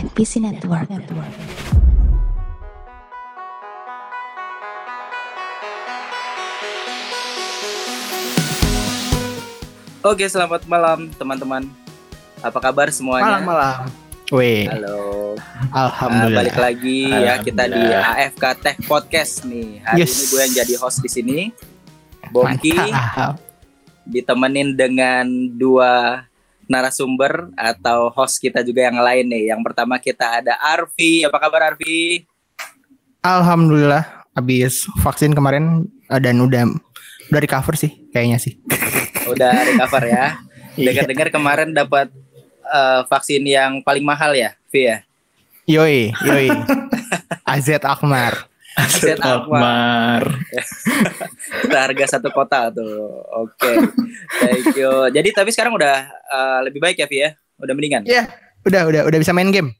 NPC Network. Network. Oke, selamat malam teman-teman. Apa kabar semuanya? Malam malam. Weh, Halo. alhamdulillah. Nah, balik lagi ya kita di Alhamdulillah. AFK Tech Podcast nih. Hari Yes. ini gue yang jadi host di sini. Bongki Mantap. ditemenin dengan dua narasumber atau host kita juga yang lain nih. Yang pertama kita ada Arfi. Apa kabar Arfi? Alhamdulillah habis vaksin kemarin eh, dan udah udah recover sih kayaknya sih. Udah recover ya. Iya. Dengar-dengar kemarin dapat eh, vaksin yang paling mahal ya, Vi ya? Yoi, yoi. AZ Akmar. Aset Akbar. Kita harga satu kota tuh. Oke. Thank you. Jadi tapi sekarang udah eh, lebih baik ya, Vi ya? Udah mendingan? Iya, udah udah udah bisa main game.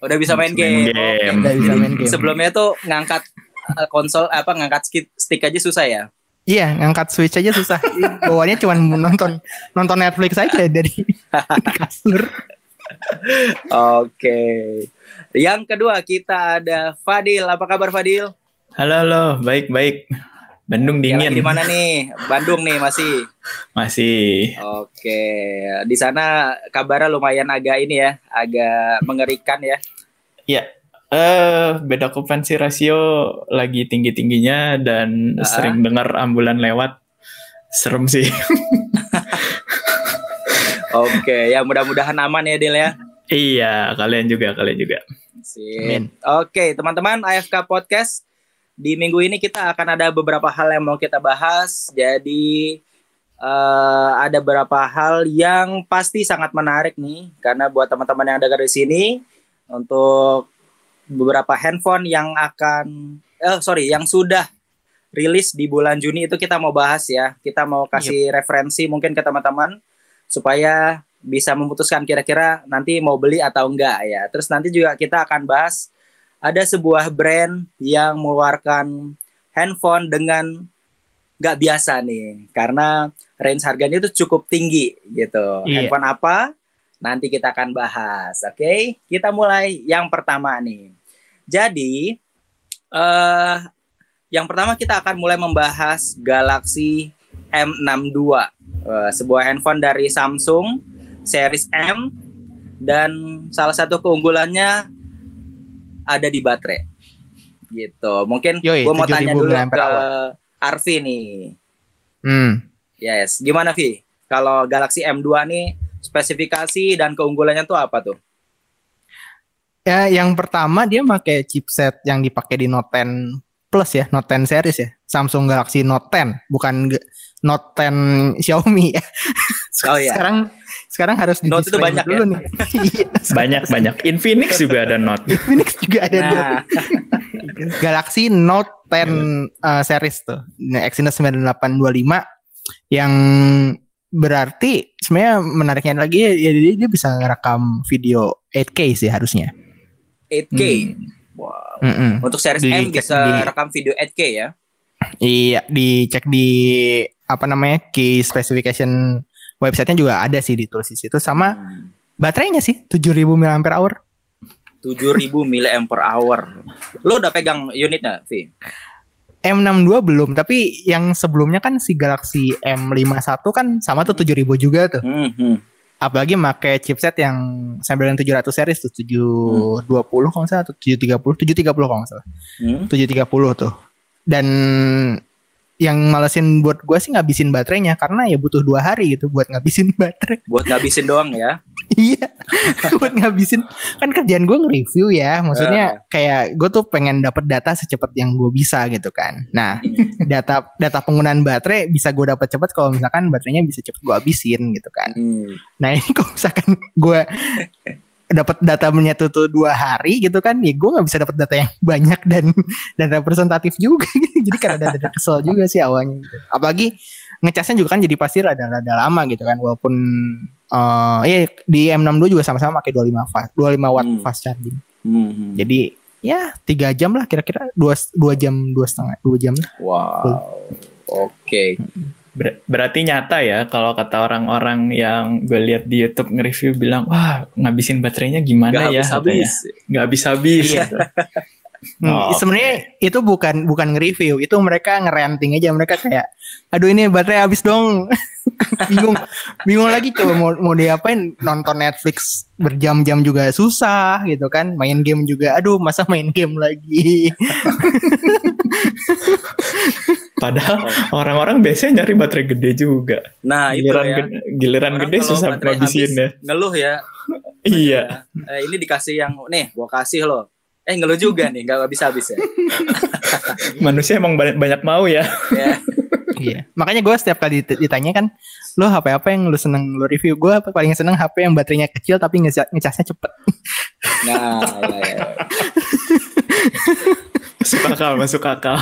Udah bisa main game. Udah bisa main game. sebelumnya tuh ngangkat eh, konsol apa ngangkat stick, stick aja susah ya? Iya, ngangkat Switch aja susah. Bawanya cuma nonton nonton Netflix aja dari kasur. Oke. Yang kedua kita ada Fadil. Apa kabar Fadil? Halo, halo, baik, baik. Bandung lagi dingin. di mana nih? Bandung nih masih. Masih. Oke. Di sana kabarnya lumayan agak ini ya, agak mengerikan ya. Ya, eh beda okupansi rasio lagi tinggi-tingginya dan Ah. sering dengar ambulan lewat. Serem sih. Oke, ya mudah-mudahan aman ya Dil ya. iya, kalian juga, kalian juga. Sip. Amin. Oke, teman-teman AFK Podcast di minggu ini kita akan ada beberapa hal yang mau kita bahas. Jadi eh, ada beberapa hal yang pasti sangat menarik nih karena buat teman-teman yang dengar di sini untuk beberapa handphone yang akan eh sorry yang sudah rilis di bulan Juni itu kita mau bahas ya. Kita mau kasih referensi mungkin ke teman-teman supaya bisa memutuskan kira-kira nanti mau beli atau enggak ya. Terus nanti juga kita akan bahas ada sebuah brand yang mengeluarkan handphone dengan nggak biasa nih karena range harganya itu cukup tinggi gitu. Iya. Handphone apa? Nanti kita akan bahas. Oke, kita mulai yang pertama nih. Jadi eh yang pertama kita akan mulai membahas Galaxy M62, Eh, sebuah handphone dari Samsung series M dan salah satu keunggulannya ada di baterai. Gitu. Mungkin gue mau 7000 tanya dulu ke Arfi nih. Hmm. Yes, gimana Vi? Kalau Galaxy M2 nih spesifikasi dan keunggulannya tuh apa tuh? Ya, yang pertama dia pakai chipset yang dipakai di Note 10 Plus ya, Note 10 series ya. Samsung Galaxy Note 10, bukan Note 10 Xiaomi ya. Oh, iya. Sekarang sekarang harus di Note itu banyak ya? dulu nih. Iya, Banyak, banyak. Infinix juga ada Note. Phoenix juga ada. Nah, Galaxy Note 10 uh, series tuh. Exynos 9825 yang berarti sebenarnya menariknya lagi ya dia, dia bisa ngerekam video 8K sih harusnya. 8K. Hmm. Wow. Mm-mm. Untuk series Di- M bisa di- rekam video 8K ya? Iya, dicek di apa namanya key specification websitenya juga ada sih ditulis di situ sama Hmm. baterainya sih 7000 mAh. 7000 mAh. Lu udah pegang unitnya, Vi? M62 belum, tapi yang sebelumnya kan si Galaxy M51 kan sama tuh 7000 juga tuh. Hmm, hmm. Apalagi pakai chipset yang Snapdragon 700 series tuh 720 kalau nggak salah atau 730, 730 kalau nggak salah. Hmm. 730 tuh. Dan yang malesin buat gua sih ngabisin baterainya karena ya butuh dua hari gitu buat ngabisin baterai. Buat ngabisin doang ya. iya, buat ngabisin kan kerjaan gue nge-review ya, maksudnya kayak gue tuh pengen dapat data secepat yang gue bisa gitu kan. Nah, data data penggunaan baterai bisa gue dapat cepat kalau misalkan baterainya bisa cepet gue habisin gitu kan. Hmm. Nah ini kalau misalkan gue dapat data menyatu tuh dua hari gitu kan, ya gue nggak bisa dapat data yang banyak dan dan representatif juga. gitu. jadi karena ada data kesel juga sih awalnya. Gitu. Apalagi ngecasnya juga kan jadi pasti rada-rada lama gitu kan, walaupun eh ya di M62 juga sama-sama pakai 25 watt, 25 watt Hmm. fast charging. Hmm, hmm. Jadi ya tiga jam lah kira-kira dua dua jam dua setengah dua jam lah. Wow. Oke. Ber- berarti nyata ya kalau kata orang-orang yang gue lihat di YouTube nge-review bilang wah ngabisin baterainya gimana Gak ya habis-habis. katanya. nggak habis-habis Iya. gitu. Hmm, Oh, sebenarnya itu bukan bukan nge-review, itu mereka ngerenting aja mereka kayak aduh ini baterai habis dong. bingung bingung lagi coba mau mau diapain nonton Netflix berjam-jam juga susah gitu kan main game juga aduh masa main game lagi Padahal orang-orang biasanya nyari baterai gede juga. Nah itu Giliran, ya. gede, giliran Orang gede susah baterai ngabisin habis, ya. Ngeluh ya. Iya. Eh, ini dikasih yang nih, gua kasih lo. Eh ngeluh juga nih, nggak bisa habis ya. Manusia emang banyak, banyak mau ya. ya. iya makanya gue setiap kali dit- ditanya kan lo HP apa yang lu seneng lu review gue paling seneng HP yang baterainya kecil tapi nge- ngecasnya cepet Nah, ya, ya. Masuk akal, masuk akal.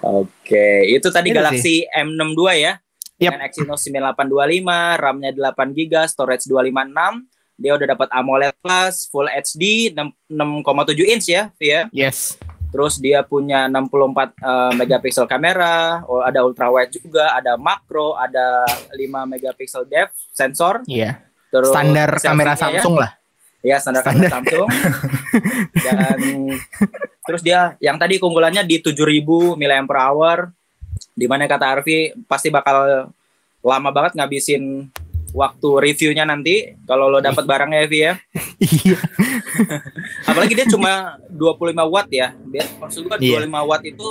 Oke, itu tadi Itu Galaxy M62 ya. Yap. Dengan Exynos 9825, RAM-nya 8 GB, storage 256. Dia udah dapat AMOLED Plus, Full HD 6 6,7 inch ya, ya. yes Terus dia punya 64 eh, megapiksel kamera, ada ultrawide juga, ada makro, ada 5 megapiksel depth sensor, iya terus standar kamera ya. Samsung lah Ya standar, kamera Samsung. Dan terus dia yang tadi keunggulannya di 7000 mAh di mana kata Arfi pasti bakal lama banget ngabisin waktu reviewnya nanti kalau lo dapat barangnya Evi ya. iya Apalagi dia cuma 25 watt ya. Biar maksud gua Iya. 25 watt itu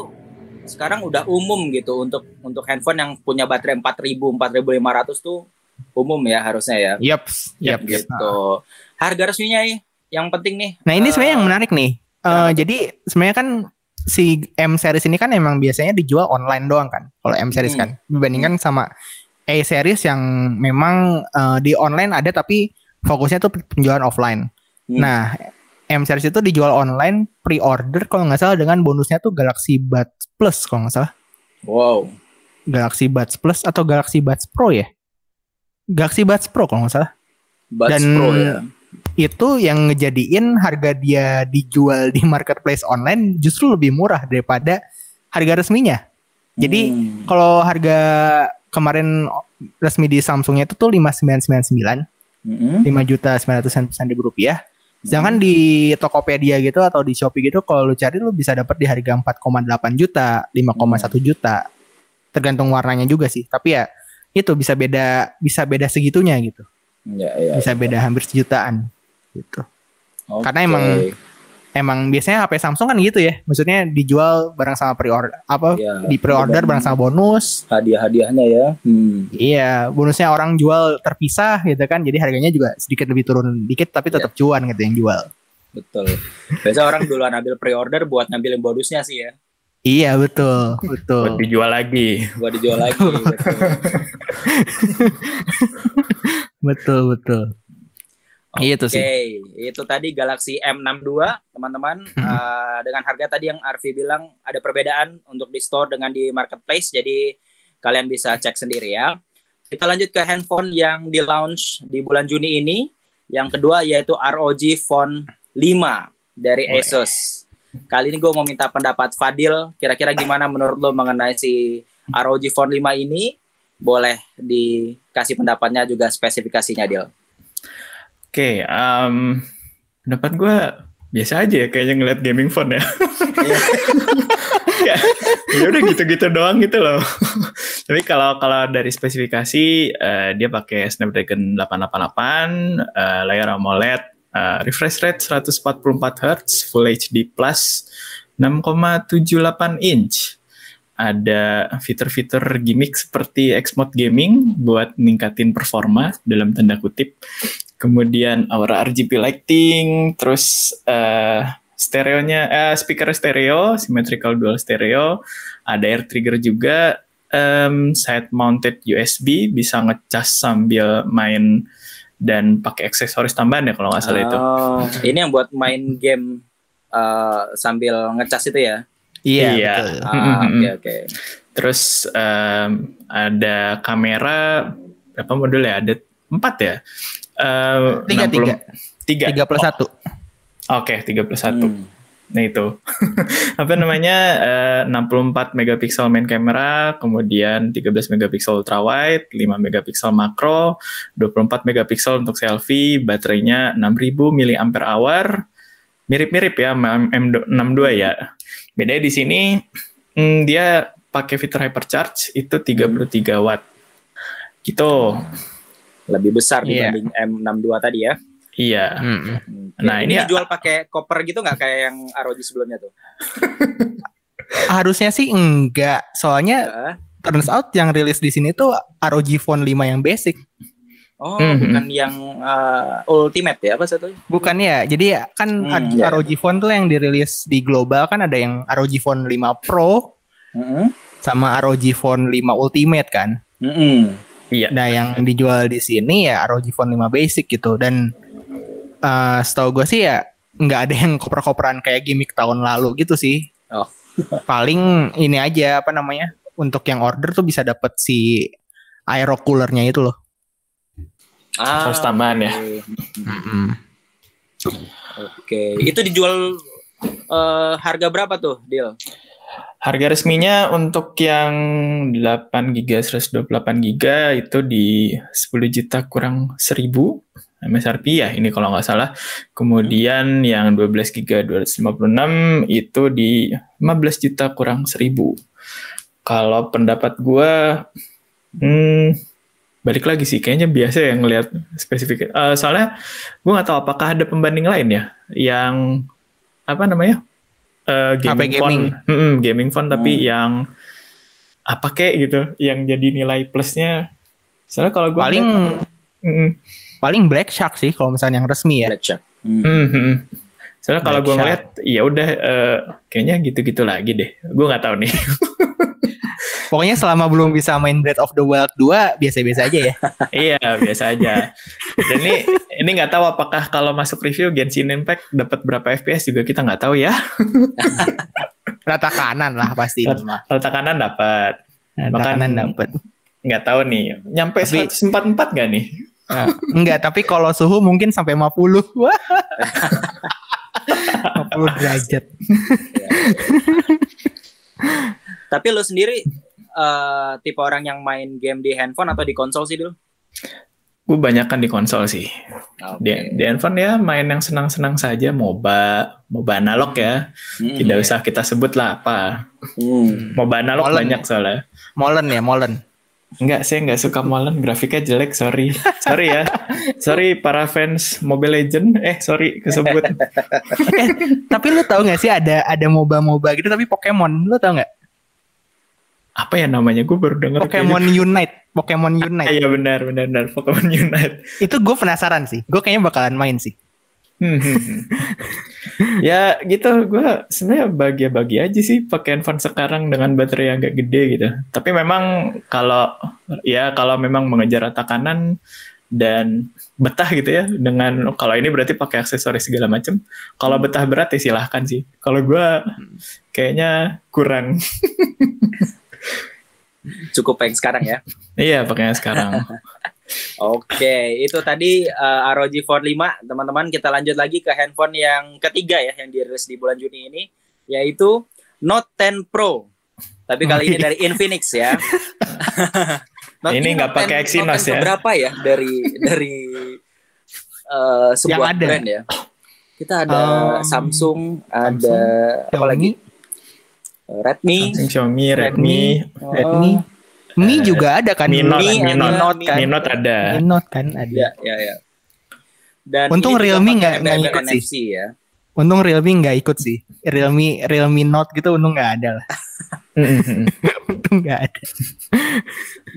sekarang udah umum gitu untuk untuk handphone yang punya baterai 4000 4500 tuh umum ya harusnya ya. Yaps, yap, yap. gitu. Harga resminya nih yang penting nih. Nah ini Eh, sebenarnya yang menarik nih. Eh, tuh? jadi sebenarnya kan si M series ini kan emang biasanya dijual online doang kan. Kalau M series Hmm. kan dibandingkan sama A series yang memang eh, di online ada tapi fokusnya tuh penjualan offline. Hmm. Nah M series itu dijual online pre-order kalau nggak salah dengan bonusnya tuh Galaxy Buds Plus kalau nggak salah. Wow. Galaxy Buds Plus atau Galaxy Buds Pro ya? Galaxy Buds Pro kalau nggak salah. Buds Dan Pro ya. itu yang ngejadiin harga dia dijual di marketplace online justru lebih murah daripada harga resminya. Jadi Hmm. kalau harga kemarin resmi di Samsungnya itu tuh 5999, Mm-mm. 5 juta 900 ribu rupiah. Sedangkan di Tokopedia gitu atau di Shopee gitu kalau lu cari lu bisa dapat di harga 4,8 juta, 5,1 juta. Tergantung warnanya juga sih. Tapi ya itu bisa beda bisa beda segitunya gitu. Ya, ya. Bisa beda hampir sejutaan gitu. Oke. Karena emang- emang biasanya HP Samsung kan gitu ya. Maksudnya dijual barang sama pre-order apa Ya, di pre-order barang sama bonus. hadiah-hadiahnya ya. Hmm. Iya, bonusnya orang jual terpisah gitu kan. Jadi harganya juga sedikit lebih turun dikit tapi tetap cuan gitu yang jual. Betul. Biasa orang duluan ambil pre-order buat ngambilin bonusnya sih ya. Iya, betul. Buat Betul. dijual lagi. Buat dijual lagi. betul. betul, betul. Iya tuh Oke, sih. itu tadi Galaxy M62, teman-teman. Eh, dengan harga tadi yang Arfi bilang ada perbedaan untuk di store dengan di marketplace, jadi kalian bisa cek sendiri ya. Kita lanjut ke handphone yang di launch di bulan Juni ini. Yang kedua yaitu ROG Phone 5 dari. Asus. Kali ini gue mau minta pendapat Fadil, kira-kira gimana menurut lo mengenai si ROG Phone 5 ini? Boleh dikasih pendapatnya juga spesifikasinya, Dil. Oke, em, pendapat gue biasa aja ya kayaknya ngeliat gaming phone ya. ya ya udah gitu-gitu doang gitu loh. Tapi kalau kalau dari spesifikasi eh, dia pakai Snapdragon 888, eh, layar AMOLED, eh, refresh rate 144 Hz, Full HD Plus, 6,78 inch. Ada fitur-fitur gimmick seperti X-Mode Gaming buat ningkatin performa dalam tanda kutip. Kemudian aura RGB lighting, terus eh stereonya eh speaker stereo, symmetrical dual stereo, ada air trigger juga, em, side mounted USB bisa ngecas sambil main dan pakai aksesoris tambahan ya kalau nggak salah itu. Oh, ini yang buat main game eh, sambil ngecas itu ya? Iya, Iya. betul. Ah. Oke oke. Terus em, ada kamera berapa modul ya? Ada empat ya? Eh, Tiga, 60 tiga. Tiga plus Oh, satu. Oke, tiga plus satu. Hmm. Nah itu apa namanya eh, 64 megapiksel main kamera, kemudian 13 megapiksel ultra wide, 5 megapiksel makro, 24 megapiksel untuk selfie, baterainya 6000 mAh. Mirip-mirip ya sama M62 ya. Bedanya di sini hmm, dia pakai fitur hypercharge itu 33 watt. Gitu. Lebih besar Iya. dibanding M62 tadi ya. Iya. Oke, Nah, ini ini- dijual pakai koper gitu nggak kayak yang ROG sebelumnya tuh? Harusnya sih enggak, soalnya Heeh. turns out yang rilis di sini tuh ROG Phone 5 yang basic. Oh, Mhm. bukan yang uh, Ultimate ya apa satunya? Bukan ya. Jadi ya kan Hmm, iya. ROG Phone tuh yang dirilis di global kan ada yang ROG Phone 5 Pro Heeh. sama ROG Phone 5 Ultimate kan. Heeh. Iya. Nah, yang dijual di sini ya ROG Phone 5 Basic gitu dan eh setahu gue sih ya nggak ada yang koper-koperan kayak gimmick tahun lalu gitu sih. Oh. Paling ini aja apa namanya? Untuk yang order tuh bisa dapat si aero coolernya itu loh. Ah, Harus tambahan ya. oke. Oke, itu dijual eh, harga berapa tuh, Deal? Harga resminya untuk yang 8 GB 128 GB itu di 10 juta kurang 1000 MSRP ya ini kalau nggak salah. Kemudian yang 12 GB 256 itu di 15 juta kurang 1000. Kalau pendapat gua hmm, balik lagi sih kayaknya biasa ya ngelihat spesifik. Eh, soalnya gua nggak tahu apakah ada pembanding lain ya yang apa namanya? Eh, gaming, HP phone, gaming. Mm-mm, gaming phone tapi Hmm. yang apa kek gitu, yang jadi nilai plusnya. Soalnya kalau gua Paling ngeliat- Mm-mm. paling Black Shark sih kalau misalnya yang resmi ya. Black Shark. Hmm. Mhm. Soalnya kalau gue ngeliat, ya udah eh, kayaknya gitu-gitu lagi deh. Gue nggak tahu nih. Pokoknya selama belum bisa main Breath of the Wild 2 biasa-biasa aja ya. iya biasa aja. Dan ini ini nggak tahu apakah kalau masuk review Genshin Impact dapat berapa FPS juga kita nggak tahu ya. Rata kanan lah pasti. Rata kanan dapat. Rata Makan- kanan dapat. Nggak tahu nih. Nyampe Tapi- 144 nggak nih? Nah, enggak, tapi kalau suhu mungkin sampai 50. Wah. 50 derajat. Tapi lo sendiri eh, tipe orang yang main game di handphone atau di konsol sih dulu? Gue banyak kan di konsol sih. Oke. Di, di handphone ya main yang senang-senang saja. MOBA, MOBA analog ya. Hmm. Tidak usah kita sebut lah apa. Hmm. MOBA analog Molen banyak soalnya. Molen ya, molen. Enggak, saya enggak suka Molen. Grafiknya jelek, sorry. Sorry ya. Sorry para fans Mobile Legend. Eh, sorry kesebut. Eh, tapi lu tahu nggak sih ada ada moba-moba gitu tapi Pokemon. Lu tahu nggak? Apa ya namanya? Gue baru denger. Pokemon Unite. Pokemon kayaknya. Unite. Iya benar, benar, benar. Pokemon Unite. Itu gue penasaran sih. Gue kayaknya bakalan main sih. Hmm, hmm, hmm. ya gitu, gue sebenarnya bahagia-bahagia aja sih pakai handphone sekarang dengan baterai yang agak gede gitu. Tapi memang kalau ya kalau memang mengejar rata kanan dan betah gitu ya dengan kalau ini berarti pakai aksesoris segala macam. Kalau betah berat ya silahkan sih. Kalau gue kayaknya kurang. Cukup yang sekarang ya. Iya pakainya sekarang. Oke, itu tadi eh, ROG Phone 5. Teman-teman, kita lanjut lagi ke handphone yang ketiga ya yang dirilis di bulan Juni ini yaitu Note 10 Pro. Tapi kali ini dari Infinix ya. Note- Ini nggak pakai 10 Exynos Note 10 ya? Berapa ya dari dari eh, sebuah Yang ada. brand ya? Kita ada Um, Samsung, ada apa lagi? Redmi, Samsung, Xiaomi, Redmi, Oh, Redmi. Mi juga ada kan? Mi Note, Mi Note, Note kan? Mi Note ada. Mi Note kan ada. Ya, ya, ya. Dan Untung Realme nggak- ikut sih. NFC ya. Untung Realme nggak ikut sih. Realme Realme Note gitu untung nggak ada lah. untung nggak ada.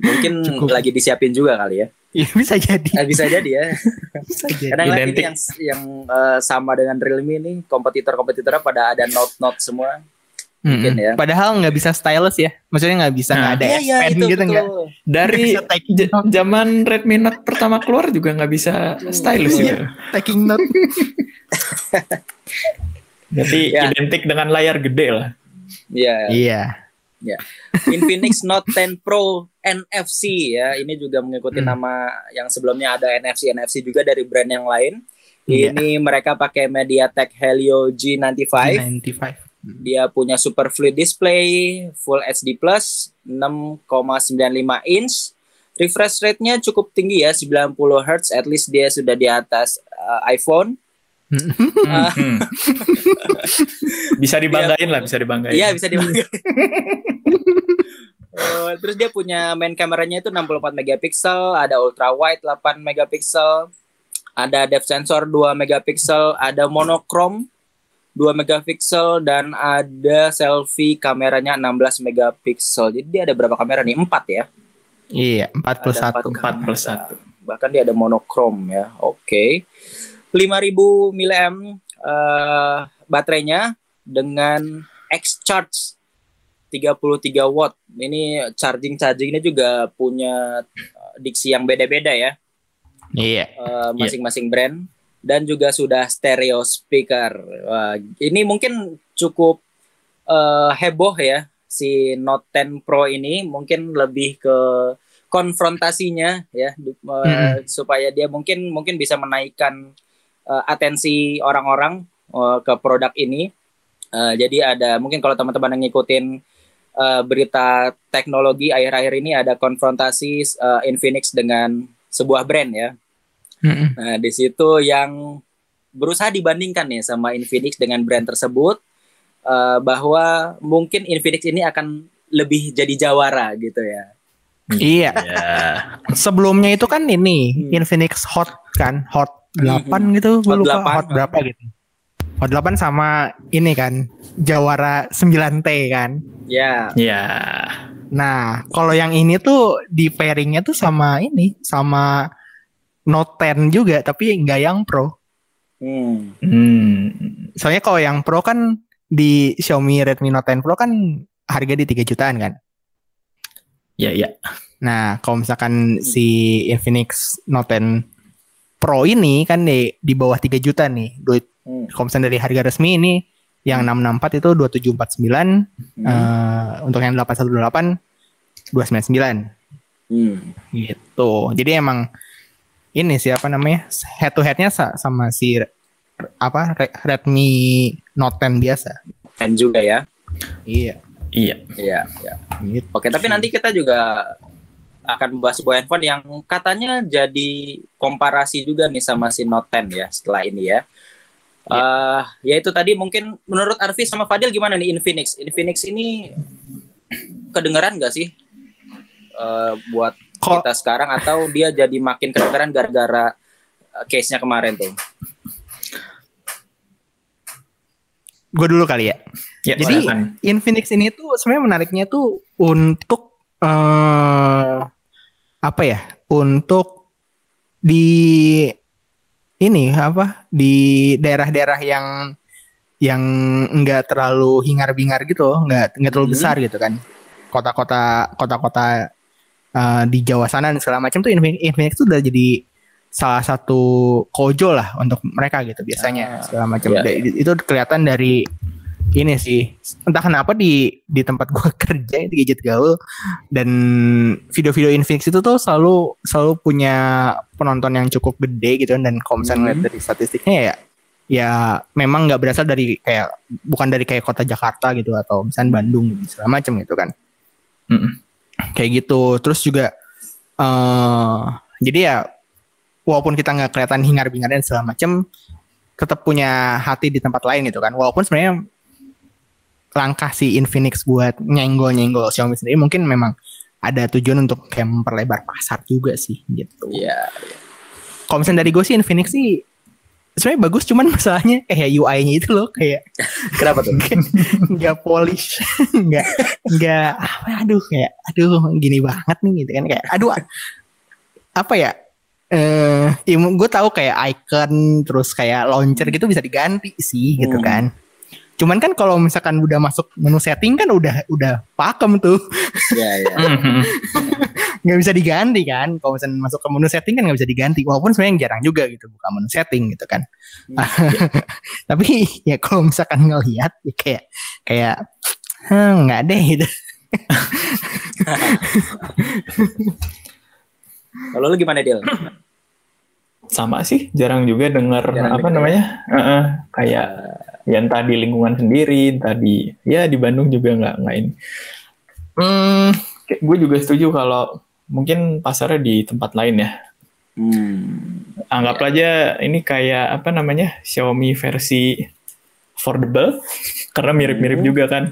Mungkin Cukup. lagi disiapin juga kali ya. Iya bisa jadi. Eh, bisa jadi ya. Bisa jadi. Kadang lagi yang yang eh, sama dengan Realme ini kompetitor-kompetitornya pada ada Note-Note semua. Mungkin ya. Padahal nggak bisa stylus ya. Maksudnya nggak bisa nggak Nah. ada Iya, iya, Pen itu gitu nggak. Dari zaman Redmi Note pertama keluar juga nggak bisa stylus Iya. gitu. Taking note. Jadi Ya. identik dengan layar gede lah. Iya. Iya. Infinix Note 10 Pro NFC ya. Ini juga mengikuti Hmm. nama yang sebelumnya ada NFC NFC juga dari brand yang lain. Iya. Ini mereka pakai MediaTek Helio G95. 95. Dia punya super fluid display, full HD plus, 6,95 inch. Refresh rate-nya cukup tinggi ya, 90 Hz. At least dia sudah di atas uh, iPhone. Ah. Hmm. bisa dibanggain lah, bisa dibanggain. Iya, bisa dipakai. Oh, terus dia punya main kameranya itu 64 megapiksel, ada ultra wide 8 megapiksel, ada depth sensor 2 megapiksel, ada monochrome 2 megapiksel dan ada selfie kameranya 16 megapiksel. Jadi dia ada berapa kamera nih? 4 ya. Iya, 4 plus Ada 1. 4 plus 1. Bahkan dia ada monochrome ya. Oke. 5000 mAh eh, baterainya dengan X charge 33 watt. Ini charging chargingnya juga punya eh, diksi yang beda-beda ya. Iya. eh, masing-masing brand dan juga sudah stereo speaker. Wah, ini mungkin cukup eh, heboh ya si Note 10 Pro ini mungkin lebih ke konfrontasinya ya di- eh, supaya dia mungkin mungkin bisa menaikkan eh, atensi orang-orang eh, ke produk ini. Eh, jadi ada mungkin kalau teman-teman yang ngikutin eh, berita teknologi akhir-akhir ini ada konfrontasi eh, Infinix dengan sebuah brand ya. Mm-mm. Nah, di situ yang berusaha dibandingkan nih sama Infinix dengan brand tersebut eh, bahwa mungkin Infinix ini akan lebih jadi jawara gitu ya. Iya. Ya. Sebelumnya itu kan ini Hmm. Infinix Hot kan, Hot 8 gitu, gue Hot lupa 8. Hot berapa gitu. Hot 8 sama ini kan, Jawara 9T kan. Ya, Ya. Nah, kalau yang ini tuh di pairingnya tuh sama ini, sama Note 10 juga, tapi nggak yang Pro. hmm. Hmm. Soalnya kalau yang Pro kan di Xiaomi Redmi Note 10 Pro kan harga di 3 jutaan kan. Ya, ya. Nah, kalau misalkan si Infinix Note 10 Pro ini kan di di bawah 3 juta nih. Duit Hmm. kalau misalnya dari harga resmi ini yang 664 itu 2749, Hmm. eh, untuk yang 818 299 Hmm. gitu. Jadi emang ini siapa namanya? Head to headnya sa- sama si apa Re- Redmi Note 10 biasa. Dan juga ya. Iya. Iya. Iya, ya. Gitu. Oke, tapi nanti kita juga akan membahas sebuah handphone yang katanya jadi komparasi juga nih sama si Note 10 ya setelah ini ya. Eh, ya itu tadi mungkin menurut Arfi sama Fadil gimana nih Infinix? Infinix ini kedengeran gak sih eh, buat kita sekarang atau dia jadi makin kedengeran gara-gara eh, case-nya kemarin tuh? gue dulu kali ya. Ya, Jadi silakan. Infinix ini tuh sebenarnya menariknya tuh untuk eh apa ya? Untuk di ini apa? Di daerah-daerah yang yang enggak terlalu hingar-bingar gitu, enggak enggak terlalu Mhm. besar gitu kan. Kota-kota kota-kota eh, di Jawa sana dan segala macam tuh Infin- Infinix tuh udah jadi salah satu kojo lah untuk mereka gitu biasanya Ah, segala macam. iya, Da- Itu kelihatan dari ini sih entah kenapa di di tempat gua kerja itu gadget gaul dan video-video Infinix itu tuh selalu selalu punya penonton yang cukup gede gitu dan kalau misalnya Hmm. dari statistiknya ya ya memang nggak berasal dari kayak bukan dari kayak kota Jakarta gitu atau misalnya Bandung gitu, segala macam gitu kan Mm-mm. Kayak gitu terus juga eh jadi ya walaupun kita nggak kelihatan hingar-bingar dan segala macam tetap punya hati di tempat lain gitu kan walaupun sebenarnya langkah si Infinix buat nyenggol-nyenggol Xiaomi sendiri mungkin memang ada tujuan untuk kayak memperlebar pasar juga sih gitu. Iya. Kalau misalnya dari gue sih Infinix sih sebenarnya bagus cuman masalahnya kayak UI-nya itu loh kayak Kenapa tuh? nggak polish nggak nggak apa aduh kayak aduh gini banget nih gitu kan kayak aduh apa ya eh gue tahu kayak icon terus kayak launcher gitu bisa diganti sih gitu Hmm. kan cuman kan kalau misalkan udah masuk menu setting kan udah udah pakem tuh Iya, iya. Nggak bisa diganti kan kalau misalnya masuk ke menu setting kan nggak bisa diganti walaupun sebenarnya jarang juga gitu buka menu setting gitu kan tapi ya kalau misalkan ngelihat ya kayak kayak "Hmm, nggak deh gitu Kalau lu gimana Dil? sama sih, jarang juga dengar Jarang apa denger. namanya? Heeh, kayak ya entah di lingkungan sendiri, entah di ya di Bandung juga nggak nggak ini. Hmm, gue juga setuju kalau mungkin pasarnya di tempat lain ya. Hmm. Anggap aja ini kayak apa namanya Xiaomi versi affordable karena mirip-mirip Hmm. juga kan.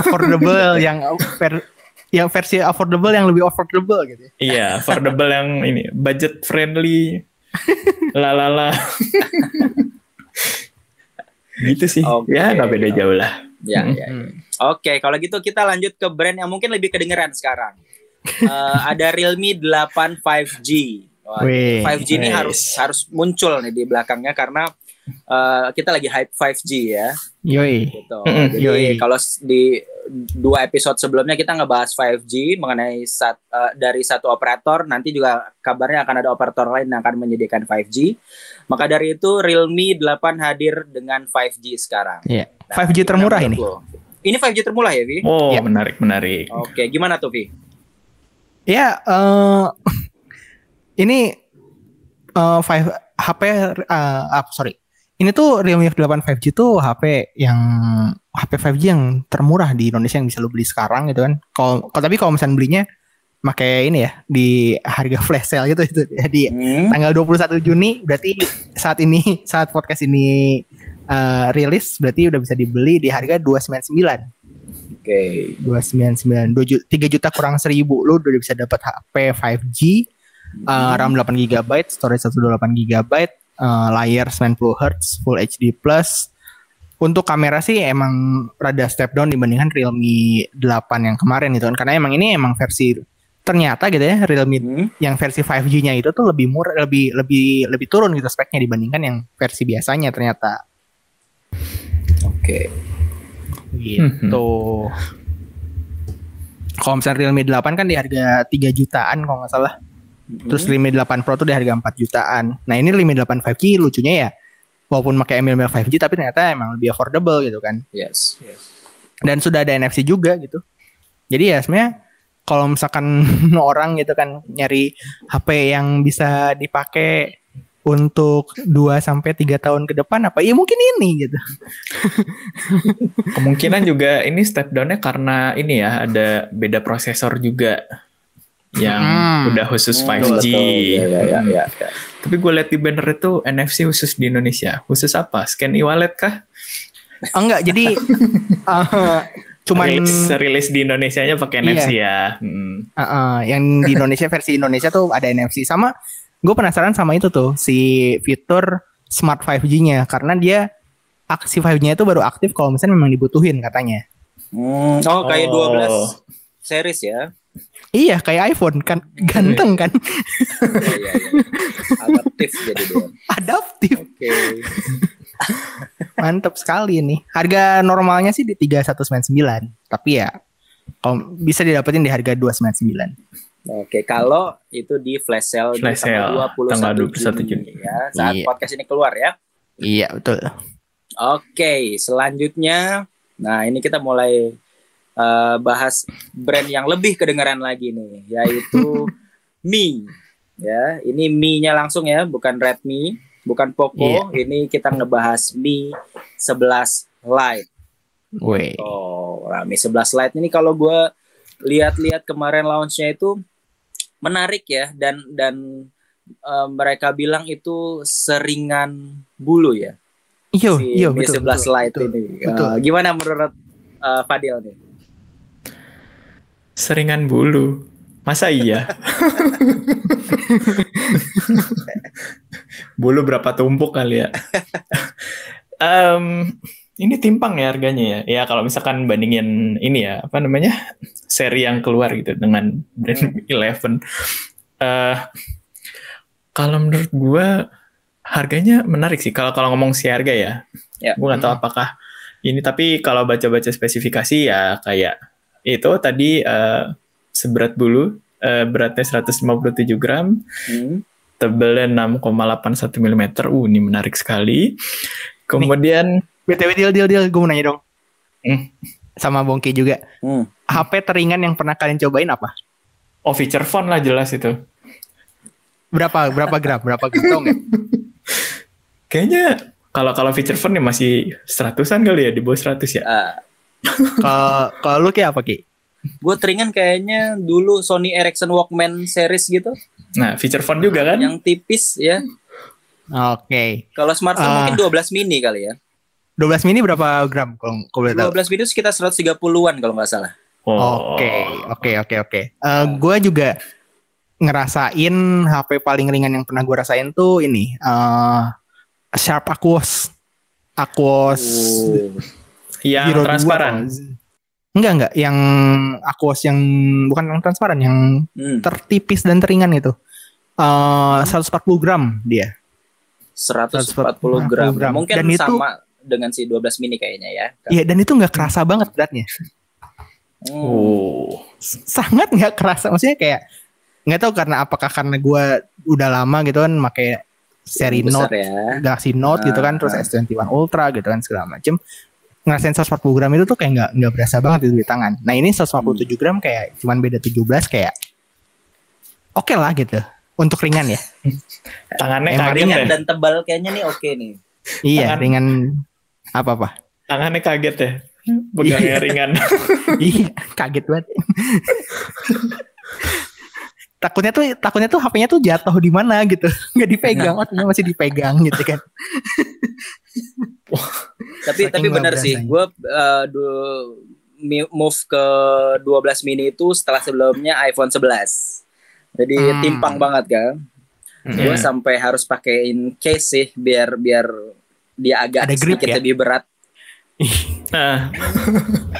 Affordable yang ver- yang versi affordable yang lebih affordable gitu. Iya, affordable yang ini budget friendly. Lalala. Gitu sih. Oke. Ya nggak beda jauh lah. Ya, Hmm. ya, ya. Oke, kalau gitu kita lanjut ke brand yang mungkin lebih kedengeran sekarang. Eh, ada Realme 8 5G. Wah, Wih, 5G ini harus harus muncul nih di belakangnya karena eh, kita lagi hype 5G ya. Yoi. Gitu. Mm-mm, Jadi yoi. kalau di dua episode sebelumnya kita ngebahas 5G mengenai sat, eh, dari satu operator, nanti juga kabarnya akan ada operator lain yang akan menyediakan 5G. Maka dari itu Realme 8 hadir dengan 5G sekarang. Iya. Nah, 5G gimana termurah ini. Ini 5G termurah ya, Vi? Oh, Ya. menarik menarik. Oke, gimana tuh, Vi? Ya, eh ini eh five, HP eh ah, sorry. Ini tuh Realme F8 5G tuh HP yang HP 5G yang termurah di Indonesia yang bisa lo beli sekarang gitu kan. Kalau- tapi kalau misalnya belinya pakai ini ya di harga flash sale gitu itu jadi Hmm? tanggal 21 Juni berarti saat ini saat podcast ini eh, rilis berarti udah bisa dibeli di harga 299. Oke. 299 2 juta, 3 juta kurang 1000 lu udah bisa dapat HP 5G uh, RAM 8 GB storage 128 GB uh, layar 90 Hz Full HD plus untuk kamera sih emang rada step down dibandingkan Realme 8 yang kemarin gitu kan karena emang ini emang versi ternyata gitu ya Realme Hmm? yang versi 5G-nya itu tuh lebih murah lebih lebih lebih turun gitu speknya dibandingkan yang versi biasanya ternyata Oke. gitu. Kalau misalnya Realme 8 kan di harga 3 jutaan kalau nggak salah. Terus Realme 8 Pro tuh di harga 4 jutaan. Nah ini Realme 8 5G lucunya ya walaupun pakai ML 5G tapi ternyata emang lebih affordable gitu kan. Yes. yes. Dan sudah ada NFC juga gitu. Jadi ya sebenarnya kalau misalkan orang gitu kan nyari HP yang bisa dipakai untuk 2 sampai 3 tahun ke depan apa ya mungkin ini gitu. Kemungkinan juga ini step down-nya karena ini ya ada beda prosesor juga yang Hmm. udah khusus Hmm, 5G. betul. Ya, ya, ya, Hmm. ya, ya. Tapi gue lihat di banner itu NFC khusus di Indonesia. Khusus apa? Scan e-wallet kah? Oh, enggak jadi eh, cuman rilis, rilis di Indonesia-nya pakai Iya. NFC ya. Hmm. Uh, uh, yang di Indonesia versi Indonesia tuh ada NFC sama gue penasaran sama itu tuh si fitur smart 5G-nya karena dia aksi 5G-nya itu baru aktif kalau misalnya memang dibutuhin katanya. Hmm, oh, kayak Oh. 12 series ya. Iya kayak iPhone kan ganteng kan Iya, iya, iya. Adaptif jadi dia. adaptif Oke. Mantep sekali nih. Harga normalnya sih di 3199 tapi ya kalau bisa didapetin di harga 299. Oke, kalau itu di flash sale Flash di tanggal sale, 21, tanggal 21 Juni, Juni. ya, saat Iya. podcast ini keluar ya. Iya betul. Oke, selanjutnya nah ini kita mulai eh, bahas brand yang lebih kedengaran lagi nih, yaitu Mi. Ya, ini Mi-nya langsung ya, bukan Redmi, bukan Poco. Ini kita ngebahas Mi 11 Lite. Woi. Oh, nah, Mi 11 Lite ini kalau gue lihat-lihat kemarin launchnya itu menarik ya dan dan eh, mereka bilang itu seringan bulu ya Iya, si iya Mi betul. 11 betul, Lite betul. ini. betul. Eh, gimana menurut eh, Fadil nih? Seringan bulu. Masa iya? bulu berapa tumpuk kali ya? Em, ini timpang ya harganya ya. Ya kalau misalkan bandingin ini ya, apa namanya? seri yang keluar gitu dengan brand Eleven. Eh kalau menurut gua harganya menarik sih. Kalau kalau ngomong si harga ya, Ya. gue nggak tahu apakah ini. Tapi kalau baca-baca spesifikasi ya kayak itu tadi eh, seberat bulu, eh, beratnya 157 gram, Hmm. Tebelnya 6,81 mm. Uh, ini menarik sekali. Kemudian BTW deal deal deal gue mau nanya dong. Hmm. Sama Bongki juga. Hmm. HP teringan yang pernah kalian cobain apa? oh feature phone lah jelas itu. Berapa berapa gram? Berapa gram? Tau? Kayaknya kalau kalau feature phone ya masih seratusan kali ya di bawah seratus ya. Ah, Kalau kalau lu kayak apa Ki? gue teringan kayaknya dulu Sony Ericsson Walkman series gitu, Nah, feature phone juga kan? yang tipis ya. Oke. Kalau smartphone Ah. mungkin 12 mini kali ya. 12 mini berapa gram kalau kalau boleh tahu? 12 mini itu sekitar 130-an kalau nggak salah. Oke, oke, oke, oke. Eh, Gue juga ngerasain HP paling ringan yang pernah gue rasain tuh ini eh Sharp Aquos. Aquos Oh. Yang transparan. kalau- Enggak, enggak. Yang Aquos yang bukan yang transparan, yang Hmm. tertipis dan teringan itu. Eh 140 gram dia. 140 gram. gram. Mungkin Dan itu- sama dengan si 12 mini kayaknya ya. Iya, dan itu nggak kerasa banget beratnya. Hmm. Oh. Sangat nggak kerasa. Maksudnya kayak nggak tahu karena apakah karena gue udah lama gitu kan pakai seri Besar Note ya. Galaxy Note gitu kan, terus Ah, S21 Ultra gitu kan segala macem. Ngerasain 140 gram itu tuh kayak nggak nggak berasa banget itu di tangan. Nah ini 147 gram kayak cuman beda 17 kayak oke lah gitu untuk ringan ya. Tangannya Emang kaget Ringan ya. dan tebal kayaknya nih oke nih. iya Tangan- ringan apa apa. Tangannya kaget ya. Pegangnya Iya. ringan. iya kaget banget. takutnya tuh takutnya tuh HP-nya tuh jatuh di mana gitu nggak dipegang oh ternyata masih dipegang gitu kan Tapi Saking tapi benar sih. Gue move ke 12 mini itu setelah sebelumnya iPhone 11. Jadi Hmm. timpang banget kan. Gue Iya. sampai harus pakein case sih biar biar dia agak Ada grip sedikit ya? lebih berat. Nah,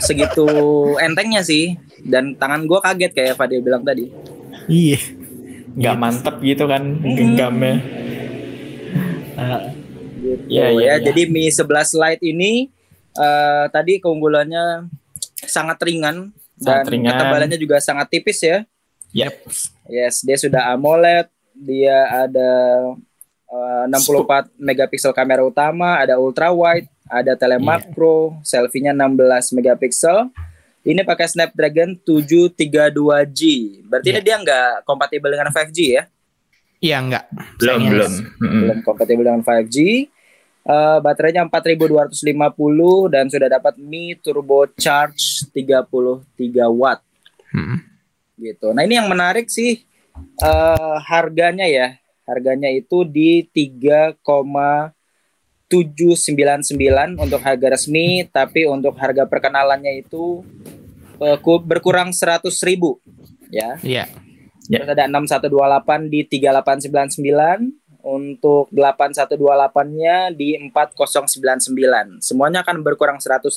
Segitu entengnya sih. Dan tangan gue kaget kayak Fadil bilang tadi. Iya nggak mantep gitu kan genggamnya. Gitu Iya, iya, ya. iya. Jadi Mi 11 Lite ini eh, tadi keunggulannya sangat ringan dan Sangat ringan. ketebalannya juga sangat tipis ya. Yap. Yes, dia sudah AMOLED, dia ada eh, 64 megapiksel kamera utama, ada ultra wide, ada telemakro, selfie-nya 16 megapiksel. Ini pakai Snapdragon 732G. Berarti Iya. dia nggak kompatibel dengan 5G ya? iya enggak Belum, Sayangnya. belum. Mm-mm. belum kompatibel dengan 5G. Eh, baterainya 4250 dan sudah dapat Mi Turbo Charge 33 watt Hmm. gitu. Nah, ini yang menarik sih eh harganya ya. Harganya itu di 3,799 untuk harga resmi, tapi untuk harga perkenalannya itu ku- berkurang 100.000 ya. iya Ya. Terus ada 6128 di 3899 untuk 8128-nya di 4099. Semuanya akan berkurang 100.000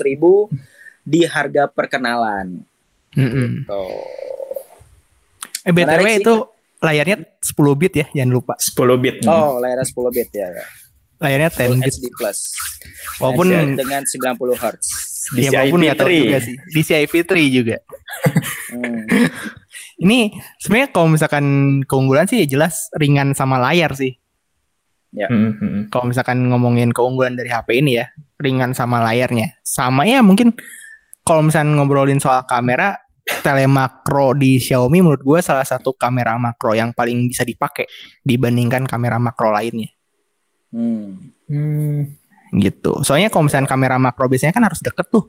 di harga perkenalan. Mm-mm. Tuh. eh btw itu layarnya 10 bit ya jangan lupa 10 bit. Oh, layarnya 10 bit ya. layarnya Full 10 bit HD plus. walaupun dengan 90 Hz. Ya walaupun nggak tahu DCI-P3. juga sih DCI V3 juga Hmm. ini sebenarnya kalau misalkan keunggulan sih ya jelas ringan sama layar sih Mm-mm. kalau misalkan ngomongin keunggulan dari HP ini ya ringan sama layarnya sama ya mungkin kalau misalkan ngobrolin soal kamera telemakro di Xiaomi menurut gue salah satu kamera makro yang paling bisa dipakai dibandingkan kamera makro lainnya Hmm. Hmm. Gitu. Soalnya kalau misalkan kamera makro biasanya kan harus deket tuh.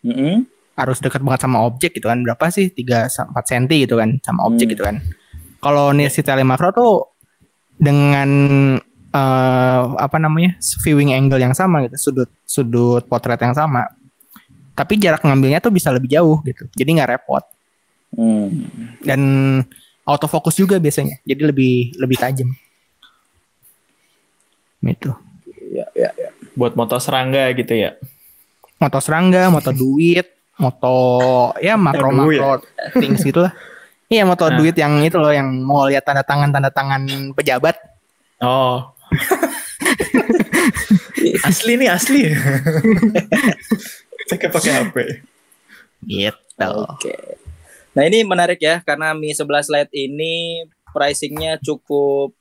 Mm-mm. harus deket banget sama objek gitu kan. Berapa sih? 3 4 cm gitu kan sama objek Hmm. gitu kan. Kalau nih si telemakro tuh dengan eh, apa namanya viewing angle yang sama gitu sudut sudut potret yang sama. Tapi jarak ngambilnya tuh bisa lebih jauh gitu. Jadi nggak repot. Hmm. dan autofocus juga biasanya. Jadi lebih lebih tajam. Itu. Buat moto serangga gitu ya. moto serangga moto duit moto ya makro makro things gitu lah iya moto Nah. duit yang itu loh yang mau lihat tanda tangan tanda tangan pejabat Oh. asli nih asli. Saya pakai HP. gitu Oke. Nah ini menarik ya karena Mi 11 Lite ini pricingnya cukup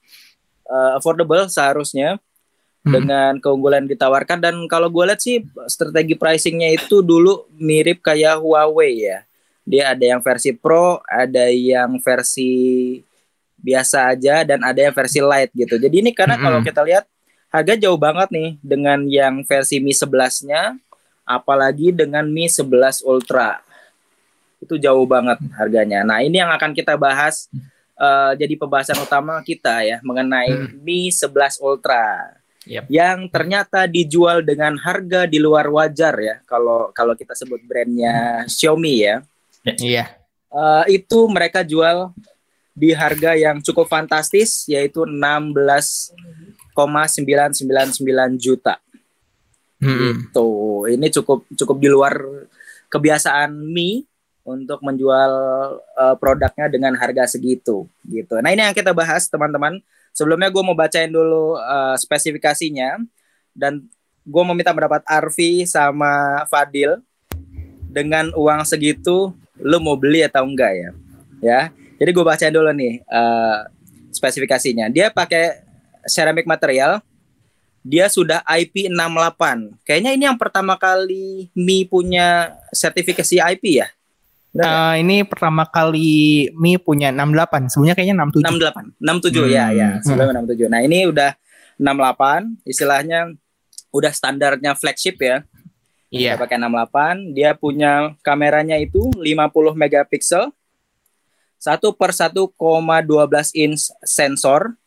uh, affordable seharusnya Hmm. dengan keunggulan yang ditawarkan dan kalau gue lihat sih strategi pricingnya itu dulu mirip kayak Huawei ya. Dia ada yang versi Pro, ada yang versi biasa aja dan ada yang versi light gitu. Jadi ini karena mm -hmm. kalau kita lihat harga jauh banget nih dengan yang versi Mi 11-nya apalagi dengan Mi 11 Ultra. Itu jauh banget harganya. Nah, ini yang akan kita bahas uh, jadi pembahasan utama kita ya mengenai mm. Mi 11 Ultra. Yep. Yang ternyata dijual dengan harga di luar wajar ya kalau kalau kita sebut brandnya Xiaomi ya. Iya. Yeah. Uh, itu mereka jual di harga yang cukup fantastis yaitu 16,999 juta. Hmm. Gitu. Ini cukup cukup di luar kebiasaan Mi untuk menjual uh, produknya dengan harga segitu gitu. Nah, ini yang kita bahas teman-teman. Sebelumnya gue mau bacain dulu uh, spesifikasinya dan gue mau minta pendapat Arfi sama Fadil dengan uang segitu lu mau beli atau enggak ya? Ya. Jadi gue bacain dulu nih uh, spesifikasinya. Dia pakai ceramic material. Dia sudah IP68. Kayaknya ini yang pertama kali Mi punya sertifikasi IP ya? Nah, uh, ini pertama kali Mi punya 68. Sebelumnya kayaknya 67. 68. 67 hmm. ya, ya. Sebelumnya hmm. 67. Nah, ini udah 68, istilahnya udah standarnya flagship ya. Iya. Yeah. pakai 68, dia punya kameranya itu 50 megapiksel satu per 1,12 inch sensor.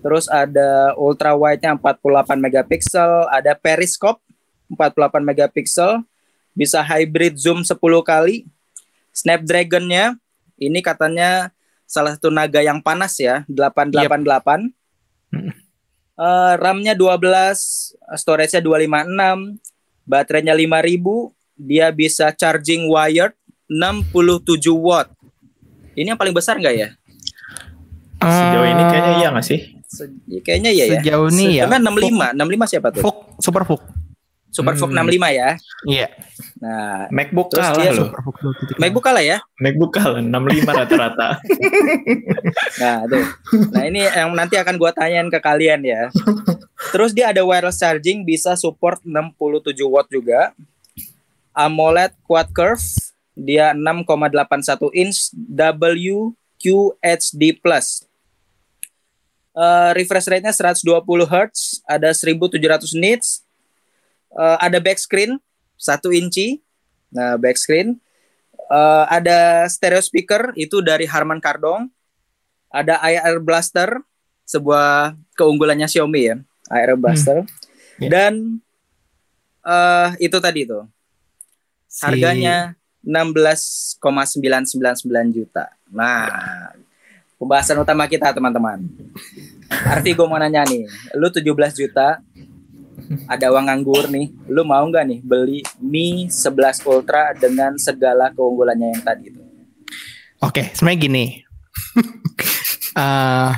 Terus ada ultra wide-nya 48 megapiksel, ada periscope 48 megapiksel, bisa hybrid zoom 10 kali. Snapdragon-nya ini katanya salah satu naga yang panas ya, 888. Yep. Uh, RAM-nya 12, storage-nya 256, baterainya 5000, dia bisa charging wired 67 watt. Ini yang paling besar nggak ya? Sejauh ini kayaknya iya nggak sih? Se ya, kayaknya iya ya. Sejauh ini ya. Karena 65, 65 siapa tuh? Fuk, Super Fuk. Super hmm. 65 ya. Iya. Nah, MacBook terus kalah loh. MacBook kalah ya? MacBook kalah 65 rata-rata. nah, tuh. Nah, ini yang nanti akan gua tanyain ke kalian ya. Terus dia ada wireless charging bisa support 67 watt juga. AMOLED quad curve dia 6,81 inch WQHD+. Uh, refresh rate-nya 120 Hz, ada 1700 nits, uh, ada back screen 1 inci. Nah, back screen. Uh, ada stereo speaker itu dari Harman Kardon. Ada AR Blaster, sebuah keunggulannya Xiaomi ya, AR Blaster. Hmm. Yeah. Dan uh, itu tadi tuh. Harganya 16,999 juta. Nah, pembahasan utama kita teman-teman. Arti gue mau nanya nih, lu 17 juta, ada uang nganggur nih, lu mau nggak nih beli Mi 11 Ultra dengan segala keunggulannya yang tadi itu? Oke, sebenarnya gini, uh,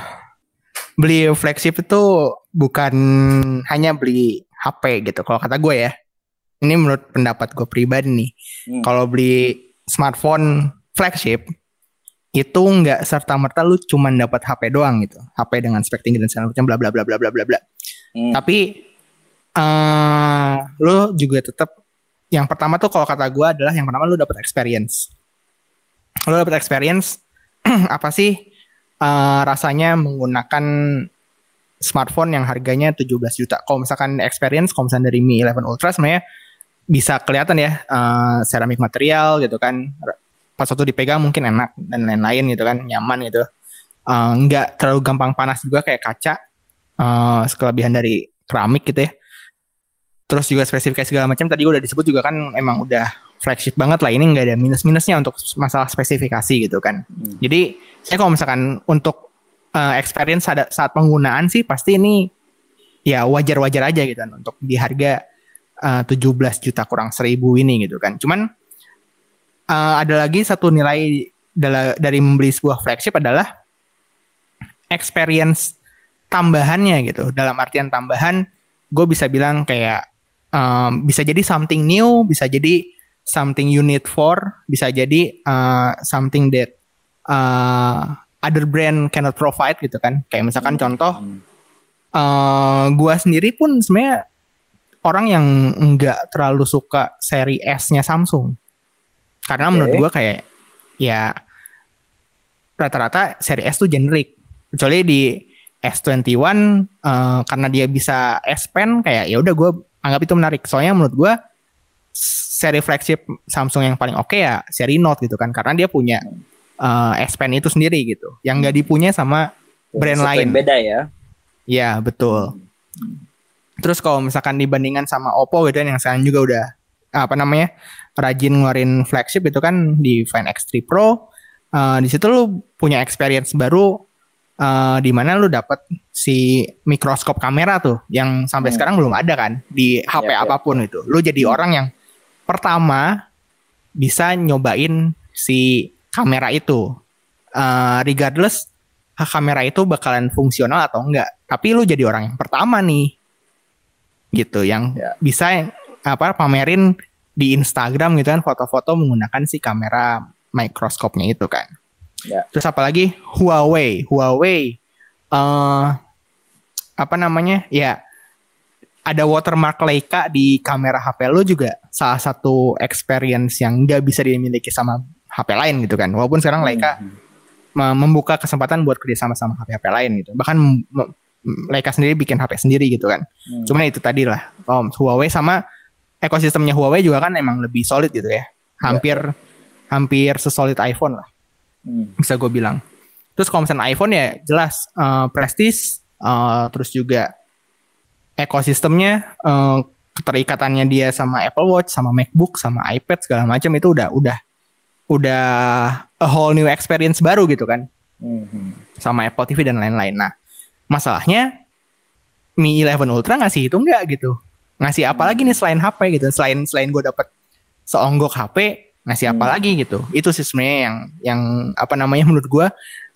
beli flagship itu bukan hanya beli HP gitu. Kalau kata gue ya, ini menurut pendapat gue pribadi nih hmm. kalau beli smartphone flagship itu nggak serta merta lu cuma dapat HP doang gitu HP dengan spek tinggi dan segala macam bla bla bla bla bla bla bla hmm. tapi uh, lu juga tetap yang pertama tuh kalau kata gue adalah yang pertama lu dapat experience. Lu dapat experience apa sih uh, rasanya menggunakan smartphone yang harganya 17 juta. Kalau misalkan experience, kalau misalkan dari Mi 11 Ultra sebenarnya bisa kelihatan ya uh, seramik material gitu kan. Pas waktu dipegang mungkin enak dan lain-lain gitu kan nyaman gitu. Nggak terlalu gampang panas juga kayak kaca uh, kelebihan dari keramik gitu ya terus juga spesifikasi segala macam tadi udah disebut juga kan emang udah flagship banget lah ini nggak ada minus-minusnya untuk masalah spesifikasi gitu kan hmm. jadi saya kalau misalkan untuk uh, experience saat, saat penggunaan sih pasti ini ya wajar-wajar aja gitu kan untuk di harga uh, 17 juta kurang seribu ini gitu kan. Cuman uh, ada lagi satu nilai dari membeli sebuah flagship adalah experience tambahannya gitu. Dalam artian tambahan, gue bisa bilang kayak um, bisa jadi something new, bisa jadi something unit for, bisa jadi uh, something that uh, other brand cannot provide gitu kan. Kayak misalkan hmm. contoh, uh, gue sendiri pun sebenarnya orang yang enggak terlalu suka seri S-nya Samsung. Karena okay. menurut gue kayak ya rata-rata seri S tuh generik. Kecuali di S21 uh, karena dia bisa S Pen kayak ya udah gue anggap itu menarik. Soalnya menurut gue seri flagship Samsung yang paling oke okay ya seri Note gitu kan karena dia punya uh, S Pen itu sendiri gitu yang nggak dipunya sama brand lain. Beda ya. Ya betul. Terus kalau misalkan dibandingkan sama Oppo gitu kan yang sekarang juga udah apa namanya rajin ngeluarin flagship itu kan di Find X3 Pro. Uh, di situ lu punya experience baru uh, di mana lu dapat si mikroskop kamera tuh yang sampai hmm. sekarang belum ada kan di HP apa pun itu. Lu jadi hmm. orang yang pertama bisa nyobain si kamera itu. Uh, regardless kamera itu bakalan fungsional atau enggak. Tapi lu jadi orang yang pertama nih. Gitu yang ya. bisa apa pamerin di Instagram gitu kan foto-foto menggunakan si kamera mikroskopnya itu kan. Ya. Terus apalagi Huawei, Huawei uh, apa namanya? Ya ada watermark Leica di kamera HP lo juga salah satu experience yang nggak bisa dimiliki sama HP lain gitu kan. Walaupun sekarang Leica hmm. membuka kesempatan buat kerjasama sama HP-HP lain gitu. Bahkan Leica sendiri bikin HP sendiri gitu kan. Hmm. Cuman itu tadi lah. Oh, Huawei sama ekosistemnya Huawei juga kan emang lebih solid gitu ya. Hampir ya. hampir sesolid iPhone lah. Hmm. Bisa gue bilang. Terus kalau misalnya iPhone ya jelas uh, prestis uh, terus juga ekosistemnya uh, keterikatannya dia sama Apple Watch, sama MacBook, sama iPad segala macam itu udah udah udah a whole new experience baru gitu kan. Hmm. Sama Apple TV dan lain-lain. Nah, masalahnya Mi 11 Ultra ngasih itu enggak gitu ngasih apa lagi nih selain HP gitu selain selain gue dapet seonggok HP ngasih apa hmm. lagi gitu itu sih sebenarnya yang yang apa namanya menurut gue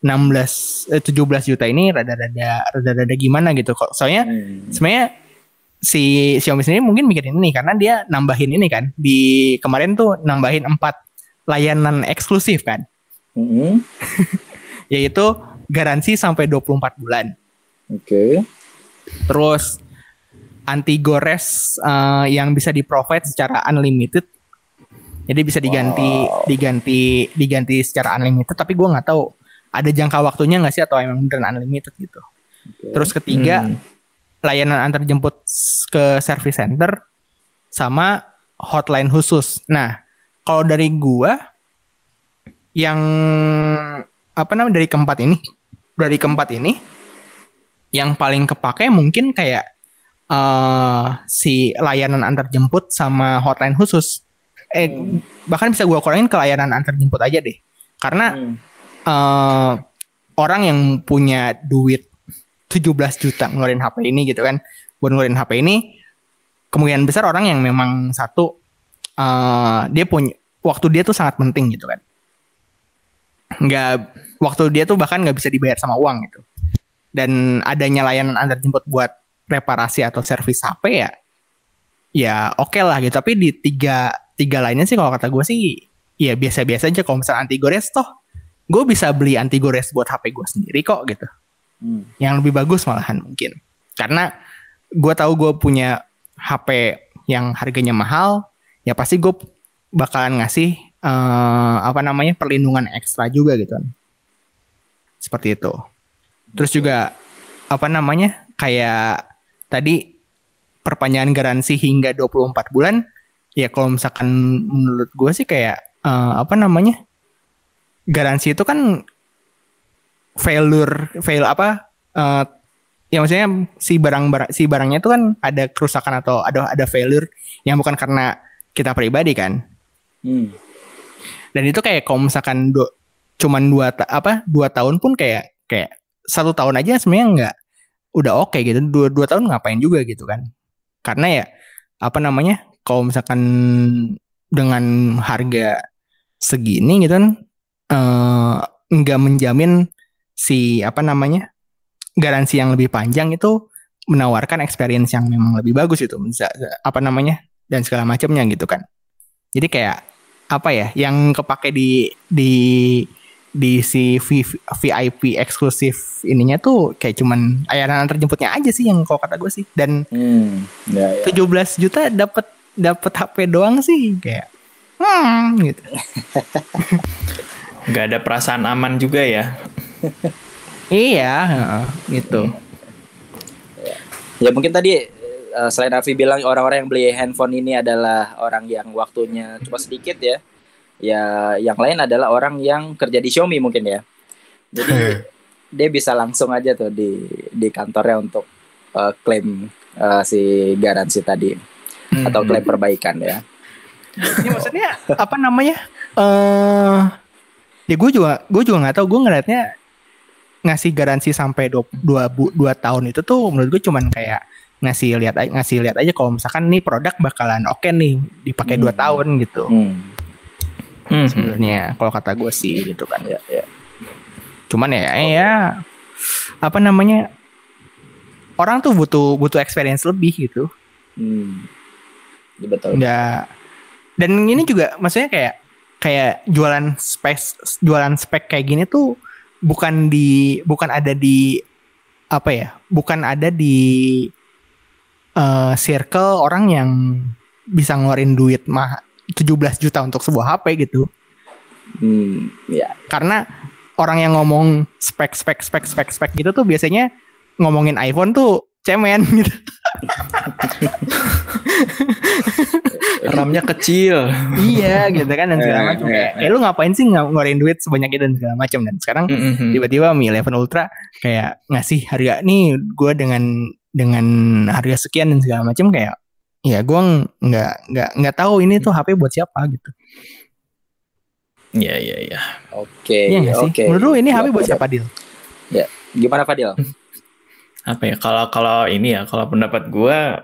16 eh, 17 juta ini rada-rada rada-rada gimana gitu kok soalnya hmm. sebenarnya si Xiaomi sendiri mungkin mikirin ini karena dia nambahin ini kan di kemarin tuh nambahin empat layanan eksklusif kan hmm. yaitu garansi sampai 24 bulan oke okay. terus anti gores uh, yang bisa di provide secara unlimited. Jadi bisa diganti wow. diganti diganti secara unlimited tapi gue nggak tahu ada jangka waktunya nggak sih atau emang beneran unlimited gitu. Okay. Terus ketiga hmm. layanan antar jemput ke service center sama hotline khusus. Nah, kalau dari gua yang apa namanya dari keempat ini, dari keempat ini yang paling kepake mungkin kayak uh, si layanan antar jemput sama hotline khusus. Eh hmm. bahkan bisa gue kurangin ke layanan antar jemput aja deh. Karena hmm. uh, orang yang punya duit 17 juta ngeluarin HP ini gitu kan. Buat ngeluarin HP ini kemungkinan besar orang yang memang satu uh, dia punya waktu dia tuh sangat penting gitu kan. Nggak waktu dia tuh bahkan nggak bisa dibayar sama uang gitu. Dan adanya layanan antar jemput buat reparasi atau servis HP ya ya oke okay lah gitu tapi di tiga tiga lainnya sih kalau kata gue sih ya biasa-biasa aja. Kalau misalnya anti gores toh gue bisa beli anti gores buat HP gue sendiri kok gitu. Hmm. yang lebih bagus malahan mungkin. Karena gue tahu gue punya HP yang harganya mahal ya pasti gue bakalan ngasih uh, apa namanya perlindungan ekstra juga gitu. Kan seperti itu. Terus juga apa namanya kayak tadi perpanjangan garansi hingga 24 bulan ya kalau misalkan menurut gue sih kayak uh, apa namanya? Garansi itu kan failure fail apa uh, ya maksudnya si barang, barang si barangnya itu kan ada kerusakan atau ada ada failure yang bukan karena kita pribadi kan. Hmm. dan itu kayak kalau misalkan do, cuman dua apa dua tahun pun kayak kayak satu tahun aja sebenarnya nggak udah oke okay gitu. Dua dua tahun ngapain juga gitu kan. Karena ya apa namanya kalau misalkan dengan harga segini gitu kan eh, nggak menjamin si apa namanya garansi yang lebih panjang itu menawarkan experience yang memang lebih bagus itu apa namanya dan segala macamnya gitu kan jadi kayak apa ya yang kepake di di di si VIP eksklusif ininya tuh kayak cuman layanan antar jemputnya aja sih yang kau kata gue sih dan hmm, ya, ya. 17 juta dapat dapat HP doang sih kayak hmm gitu nggak ada perasaan aman juga ya. Iya, heeh, gitu. Ya mungkin tadi eh, selain Arfi bilang orang-orang yang beli handphone ini adalah orang yang waktunya cuma sedikit ya. Ya yang lain adalah orang yang kerja di Xiaomi mungkin ya. Jadi dia bisa langsung aja tuh di di kantornya untuk eh, klaim eh, si garansi tadi atau klaim perbaikan ya. Ini maksudnya apa namanya? Eh, ya gue juga gue juga nggak tahu. Gue ngeliatnya ngasih garansi sampai dua, dua, dua tahun itu tuh menurut gue cuman kayak ngasih lihat aja- ngasih lihat aja kalau misalkan nih produk bakalan oke nih dipakai dua Hmm. tahun gitu Hmm. Hmm. sebenarnya kalau kata gue sih gitu kan Ya, ya. cuman ya ya apa namanya orang tuh butuh butuh experience lebih gitu Hmm. Ya, betul. nggak dan ini juga maksudnya kayak kayak jualan spek jualan spek kayak gini tuh bukan di bukan ada di apa ya bukan ada di eh, circle orang yang bisa ngeluarin duit mah 17 juta untuk sebuah HP gitu Hmm. Ya. karena orang yang ngomong spek spek spek spek spek gitu tuh biasanya ngomongin iPhone tuh cemen gitu RAM-nya kecil. iya gitu kan dan segala Eh, macam eh, kayak eh lu ngapain sih ng- ngeluarin duit sebanyak itu dan segala macam dan sekarang Mm-mm. tiba-tiba Mi 11 Ultra kayak ngasih harga nih gue dengan dengan harga sekian dan segala macam kayak ya gue nggak nggak nggak tahu ini tuh HP buat siapa gitu Iya iya iya. Oke. Iya nggak sih Oke. menurut lu ini HP buat siapa Dil Gimana Fadil? Apa ya kalau kalau ini ya kalau pendapat gua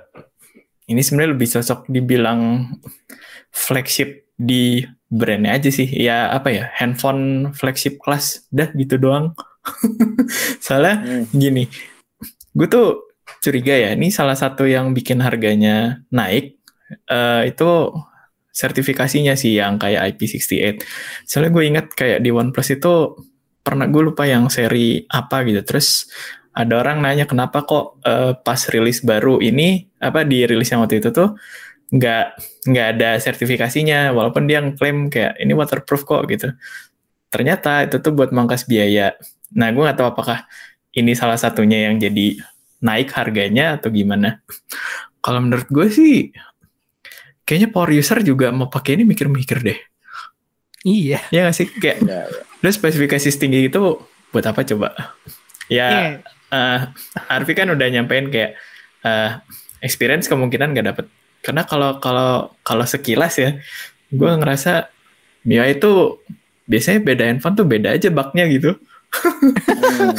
ini sebenarnya lebih cocok dibilang flagship di brandnya aja sih. Ya apa ya handphone flagship kelas dah gitu doang. Soalnya Hmm. gini, gue tuh curiga ya, ini salah satu yang bikin harganya naik eh, itu sertifikasinya sih yang kayak IP68. Soalnya gue ingat kayak di OnePlus itu pernah gue lupa yang seri apa gitu. Terus ada orang nanya kenapa kok eh, pas rilis baru ini apa di rilis yang waktu itu tuh nggak nggak ada sertifikasinya walaupun dia ngeklaim kayak ini waterproof kok gitu. Ternyata itu tuh buat mangkas biaya. Nah, gue nggak tahu apakah ini salah satunya yang jadi naik harganya atau gimana. Kalau menurut gue sih, kayaknya power user juga mau pakai ini mikir-mikir deh. iya Ya nggak sih? Kayak, Ya, ya. lu spesifikasi setinggi itu buat apa coba? Ya, Iya. Eh Arfi kan udah nyampein kayak eh, experience kemungkinan nggak dapet. Karena kalau kalau kalau sekilas ya, gue ngerasa MIUI itu biasanya beda handphone tuh beda aja bugnya gitu. Hmm.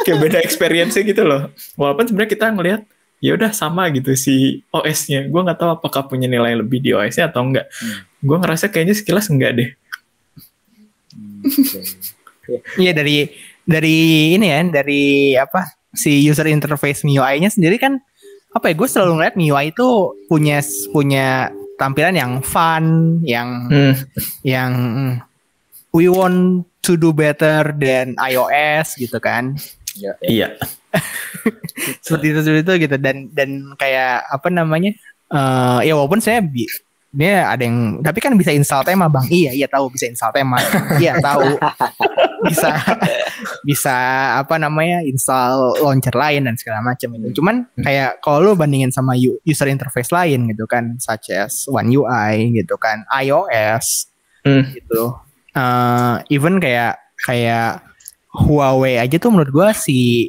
kayak beda experience gitu loh. Walaupun sebenarnya kita ngelihat ya udah sama gitu si OS-nya. Gue nggak tahu apakah punya nilai lebih di OS-nya atau enggak. Hmm. Gue ngerasa kayaknya sekilas enggak deh. Hmm. Iya dari dari ini ya dari apa si user interface MIUI-nya sendiri kan apa ya gue selalu ngeliat MIUI itu punya punya tampilan yang fun yang Hmm. yang we want to do better than iOS gitu kan Ya, ya. Iya. seperti itu seperti itu gitu dan dan kayak apa namanya eh ya walaupun saya bi dia ada yang tapi kan bisa install tema bang. Iya iya tahu bisa install tema. Iya tahu. Bisa bisa apa namanya install launcher lain dan segala macam itu. Cuman kayak kalau lu bandingin sama user interface lain gitu kan such as One UI gitu kan iOS Hmm. gitu. Eh, even kayak kayak Huawei aja tuh menurut gua si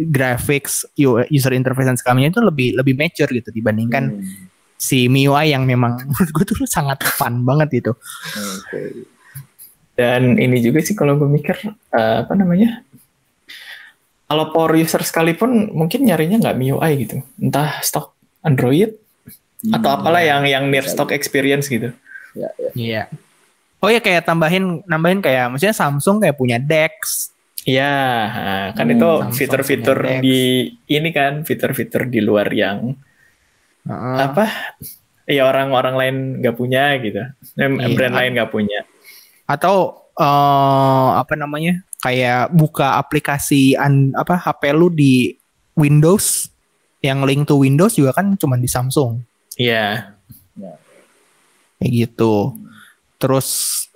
graphics user interface dan segalanya itu lebih lebih mature gitu dibandingkan Hmm, si MIUI yang memang menurut gue tuh sangat fun banget gitu. Oke. Dan ini juga sih kalau gue mikir eh, apa namanya? Kalau power user sekalipun mungkin nyarinya nggak MIUI gitu. Entah stok Android atau Hmm, apalah yang yang near Bisa stock experience gitu. Ya, ya. Iya. Oh ya kayak tambahin nambahin kayak maksudnya Samsung kayak punya Dex. Iya, kan Hmm, itu fitur-fitur di ini kan fitur-fitur di luar yang Heeh. apa? Ya orang-orang lain nggak punya gitu. Iya. Brand lain nggak punya. Atau eh apa namanya? Kayak buka aplikasi an, apa HP lu di Windows yang link to Windows juga kan cuma di Samsung Iya. kayak gitu. Terus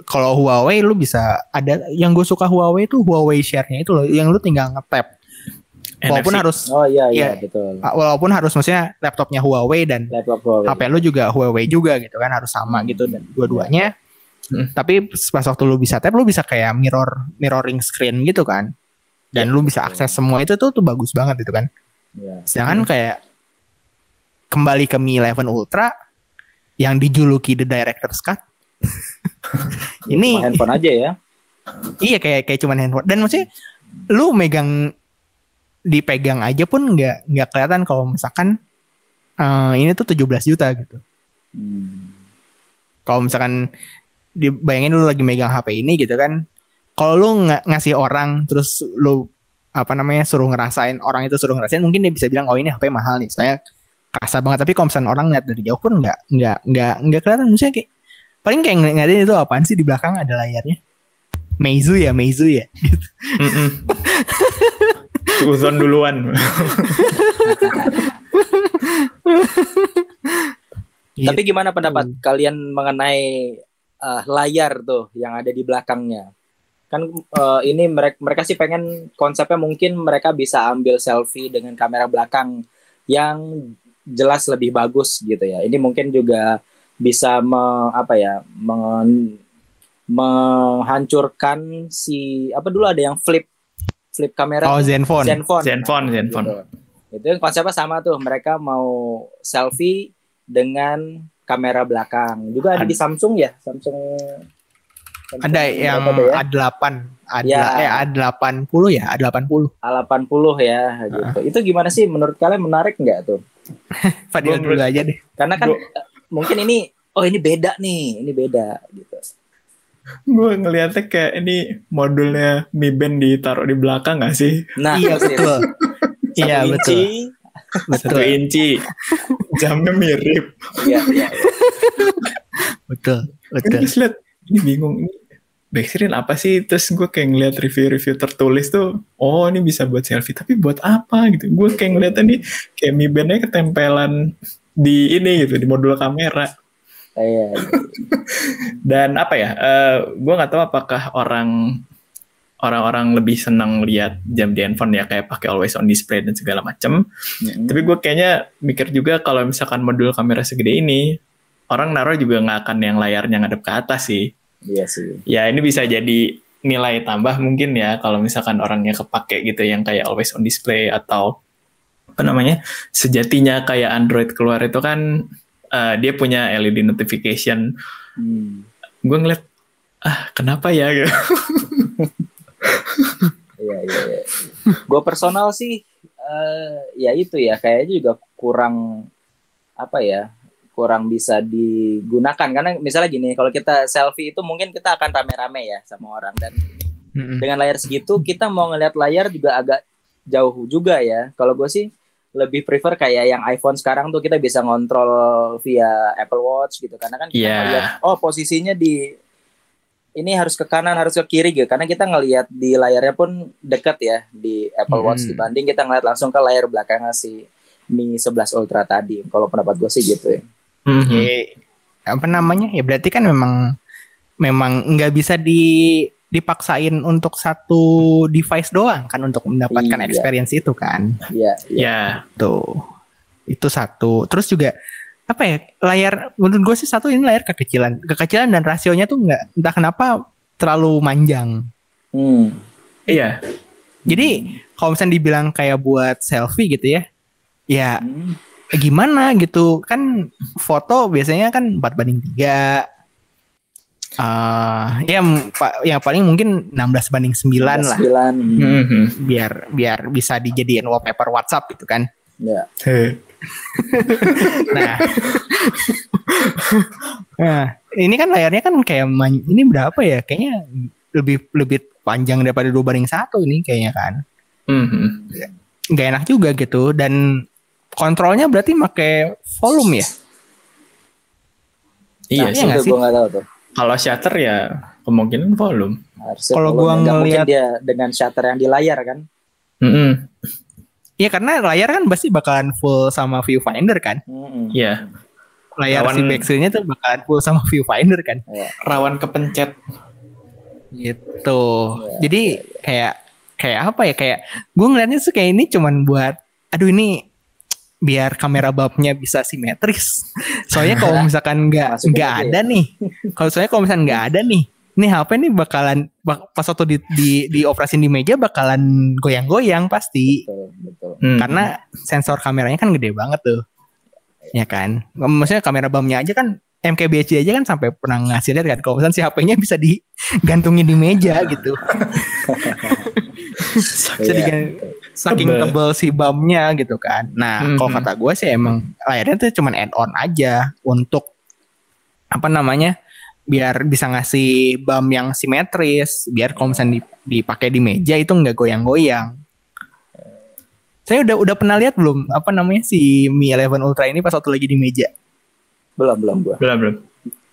kalau Huawei lu bisa ada yang gue suka Huawei itu Huawei share-nya itu loh yang lu tinggal nge-tap. Walaupun NFC. harus Oh iya iya Iya. betul. walaupun harus maksudnya laptopnya Huawei dan Laptop Huawei. HP lu juga Huawei juga gitu kan harus sama gitu dan dua-duanya. Hmm. Tapi pas waktu lu bisa tap lu bisa kayak mirror mirroring screen gitu kan. Dan lu bisa akses semua itu tuh tuh bagus banget itu kan. Iya. Sedangkan kayak kembali ke Mi 11 Ultra yang dijuluki the director's cut. ini Cuma handphone aja ya. iya kayak kayak cuman handphone dan maksudnya lu megang dipegang aja pun nggak nggak kelihatan kalau misalkan eh, ini tuh 17 juta gitu. Hmm. Kalau misalkan dibayangin lu lagi megang HP ini gitu kan. Kalau lu nggak ngasih orang terus lu apa namanya suruh ngerasain orang itu suruh ngerasain mungkin dia bisa bilang oh ini HP mahal nih saya kasar banget tapi kalau misalkan orang lihat dari jauh pun nggak nggak nggak nggak kelihatan maksudnya kayak paling kayak ng- ngeliatin itu apaan sih di belakang ada layarnya Meizu ya Meizu ya Mm-mm. Suzon duluan. Iya. Tapi gimana pendapat kalian mengenai eh, layar tuh yang ada di belakangnya? Kan eh, ini mereka mereka sih pengen konsepnya mungkin mereka bisa ambil selfie dengan kamera belakang yang jelas lebih bagus gitu ya. Ini mungkin juga bisa me, apa ya men- menghancurkan si apa dulu ada yang flip flip kamera oh Zenfone Zenfone. Zenfone, Nah, Zenfone. gitu. Itu konsepnya sama tuh. Mereka mau selfie dengan kamera belakang. Juga ada di Samsung ya, Samsung. Samsung ada yang ya? A8 A8 Ya. eh A80 ya A80 A80 ya gitu. Itu gimana sih menurut kalian menarik nggak tuh? Fadil dulu aja deh Karena kan Gua- eh, mungkin ini oh ini beda nih, ini beda gitu. Gue ngeliatnya kayak ini modulnya Mi Band ditaruh di belakang gak sih? Nah, iya betul Satu iya inci. betul Satu betul inci. Jamnya mirip. Iya, iya. iya. betul Gue betul terus liat, ini bingung. Ini backstreet apa sih? Terus gue kayak ngeliat review-review tertulis tuh, oh ini bisa buat selfie. Tapi buat apa gitu? Gue kayak ngeliatnya nih, kayak Mi Band-nya ketempelan di ini gitu, di modul kamera. Iya. Dan apa ya? eh gue nggak tahu apakah orang orang-orang lebih senang lihat jam di handphone ya kayak pakai always on display dan segala macam. Mm-mm. Tapi gue kayaknya mikir juga kalau misalkan modul kamera segede ini, orang naruh juga nggak akan yang layarnya ngadep ke atas sih. Iya sih. Ya ini bisa jadi nilai tambah mungkin ya kalau misalkan orangnya kepake gitu yang kayak always on display atau apa namanya sejatinya kayak Android keluar itu kan eh, dia punya LED notification. Hmm. Gue ngeliat ah kenapa ya gitu. Iya iya. iya. Gue personal sih, eh ya itu ya kayaknya juga kurang apa ya, kurang bisa digunakan karena misalnya gini, kalau kita selfie itu mungkin kita akan rame-rame ya sama orang dan dengan layar segitu kita mau ngeliat layar juga agak jauh juga ya. Kalau gue sih lebih prefer kayak yang iPhone sekarang tuh kita bisa ngontrol via Apple Watch gitu karena kan kita Iya. ngeliat oh posisinya di ini harus ke kanan harus ke kiri gitu karena kita ngelihat di layarnya pun deket ya di Apple Watch Hmm. dibanding kita ngeliat langsung ke layar belakangnya si Mi 11 Ultra tadi kalau pendapat gue sih gitu ya Mhm. Ya, apa namanya ya berarti kan memang memang nggak bisa di dipaksain untuk satu device doang kan untuk mendapatkan Iya. experience itu kan Iya, iya. Ya, tuh itu satu terus juga apa ya layar menurut gue sih satu ini layar kekecilan kekecilan dan rasionya tuh nggak entah kenapa terlalu manjang Hmm. iya. jadi kalau misalnya dibilang kayak buat selfie gitu ya ya Hmm. eh, gimana gitu kan foto biasanya kan 4 banding 3 Ah, ya m- pa- yang paling mungkin 16 banding 9 lah Sembilan. Mhm. biar biar bisa dijadiin wallpaper WhatsApp gitu kan. Ya. Nah. nah, ini kan layarnya kan kayak man- ini berapa ya? Kayaknya lebih lebih panjang daripada 2 banding 1 ini kayaknya kan. Mhm. Gak enak juga gitu dan kontrolnya berarti pakai volume ya? Iya Nah, sih. iya sih? gue nggak tahu tuh. Kalau shutter ya kemungkinan volume. Harusnya Kalau gua ngeliat- dia dengan shutter yang di layar kan. Mhm. Iya karena layar kan pasti bakalan full sama viewfinder kan. Iya. layar Rawan- si backstreetnya tuh bakalan full sama viewfinder kan. Rawan kepencet. Gitu. Jadi kayak kayak apa ya kayak gue ngeliatnya tuh kayak ini cuman buat aduh ini biar kamera babnya bisa simetris. Soalnya kalau misalkan nggak nggak ya. ada nih, kalau soalnya kalau misalkan nggak ada nih, nih HP nih bakalan bak- pas waktu di, di dioperasin di meja bakalan goyang-goyang pasti. Betul, betul. Hmm. Karena sensor kameranya kan gede banget tuh. Ya kan? Maksudnya kamera bamnya aja kan MKBHD aja kan sampai pernah ngasih lihat kan kalau misalnya si HP-nya bisa digantungin di meja gitu. Iya. digan- saking Tebel. tebel si bamnya gitu kan. Nah, Mhm. kalau kata gue sih emang layarnya tuh cuman add-on aja untuk apa namanya? biar bisa ngasih bam yang simetris, biar kalau misalnya di- dipakai di meja itu nggak goyang-goyang. Saya udah udah pernah lihat belum apa namanya si Mi 11 Ultra ini pas waktu lagi di meja. Belum, belum gua. belum belum.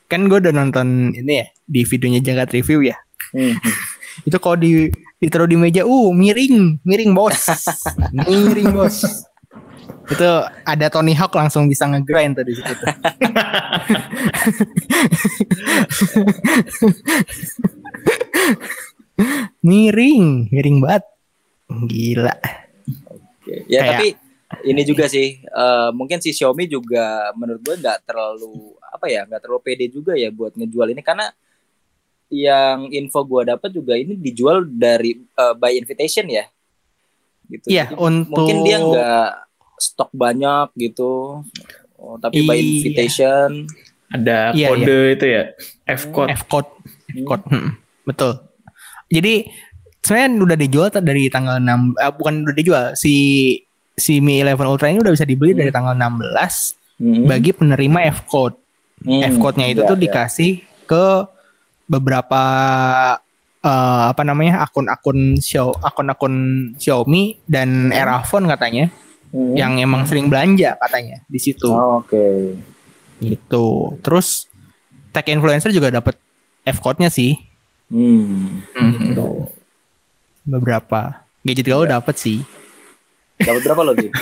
Kan gue udah nonton ini ya di videonya Jagat Review ya. Hmm. Itu kalau di ditaruh di meja, uh miring, miring bos, miring bos. Itu ada Tony Hawk langsung bisa ngegrind tuh di situ. miring, miring banget. Gila. Oke. Ya Kayak- tapi ini juga sih eh, mungkin si Xiaomi juga menurut gue nggak terlalu apa ya nggak terlalu pede juga ya buat ngejual ini karena yang info gue dapat juga ini dijual dari eh, by invitation ya gitu Iya, Jadi untuk mungkin dia nggak stok banyak gitu Oh, tapi by Iya. invitation Ada Iya, kode itu ya. F code. F code, Hmm. code, hmm, betul. Jadi sebenarnya udah dijual dari tanggal 6 eh, bukan udah dijual si si Mi 11 Ultra ini udah bisa dibeli dari tanggal 16 Hmm. bagi penerima F code. Hmm. F code-nya itu Ya, tuh ya. dikasih ke beberapa eh, apa namanya akun-akun Xiao akun-akun Xiaomi dan Erafone katanya Hmm. yang emang sering belanja katanya di situ. Oh, Oke. Gitu. Terus tech influencer juga dapat F code-nya sih. Hmm. Gitu. Beberapa gadget gaul Iya. dapat sih. Dapat berapa lo Gi?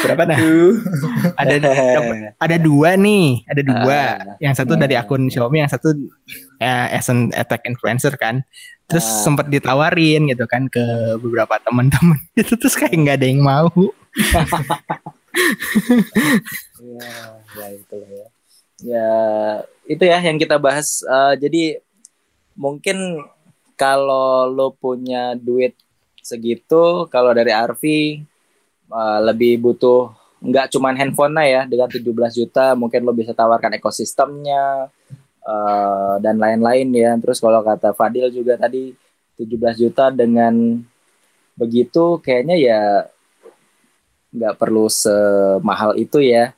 Berapa Nah. Ada ada dua nih, ada dua. Ah. yang satu dari akun Xiaomi, yang satu eh, as an attack influencer kan. Terus Ah. sempat ditawarin gitu kan ke beberapa teman-teman. Itu terus kayak nggak ada yang mau. Ya, ya itu ya. Ya, itu ya yang kita bahas. Eh, jadi mungkin kalau lo punya duit segitu, kalau dari Arfi eh, lebih butuh nggak cuman handphone ya dengan 17 juta, mungkin lo bisa tawarkan ekosistemnya eh, dan lain-lain ya. Terus kalau kata Fadil juga tadi 17 juta dengan begitu kayaknya ya nggak perlu semahal itu ya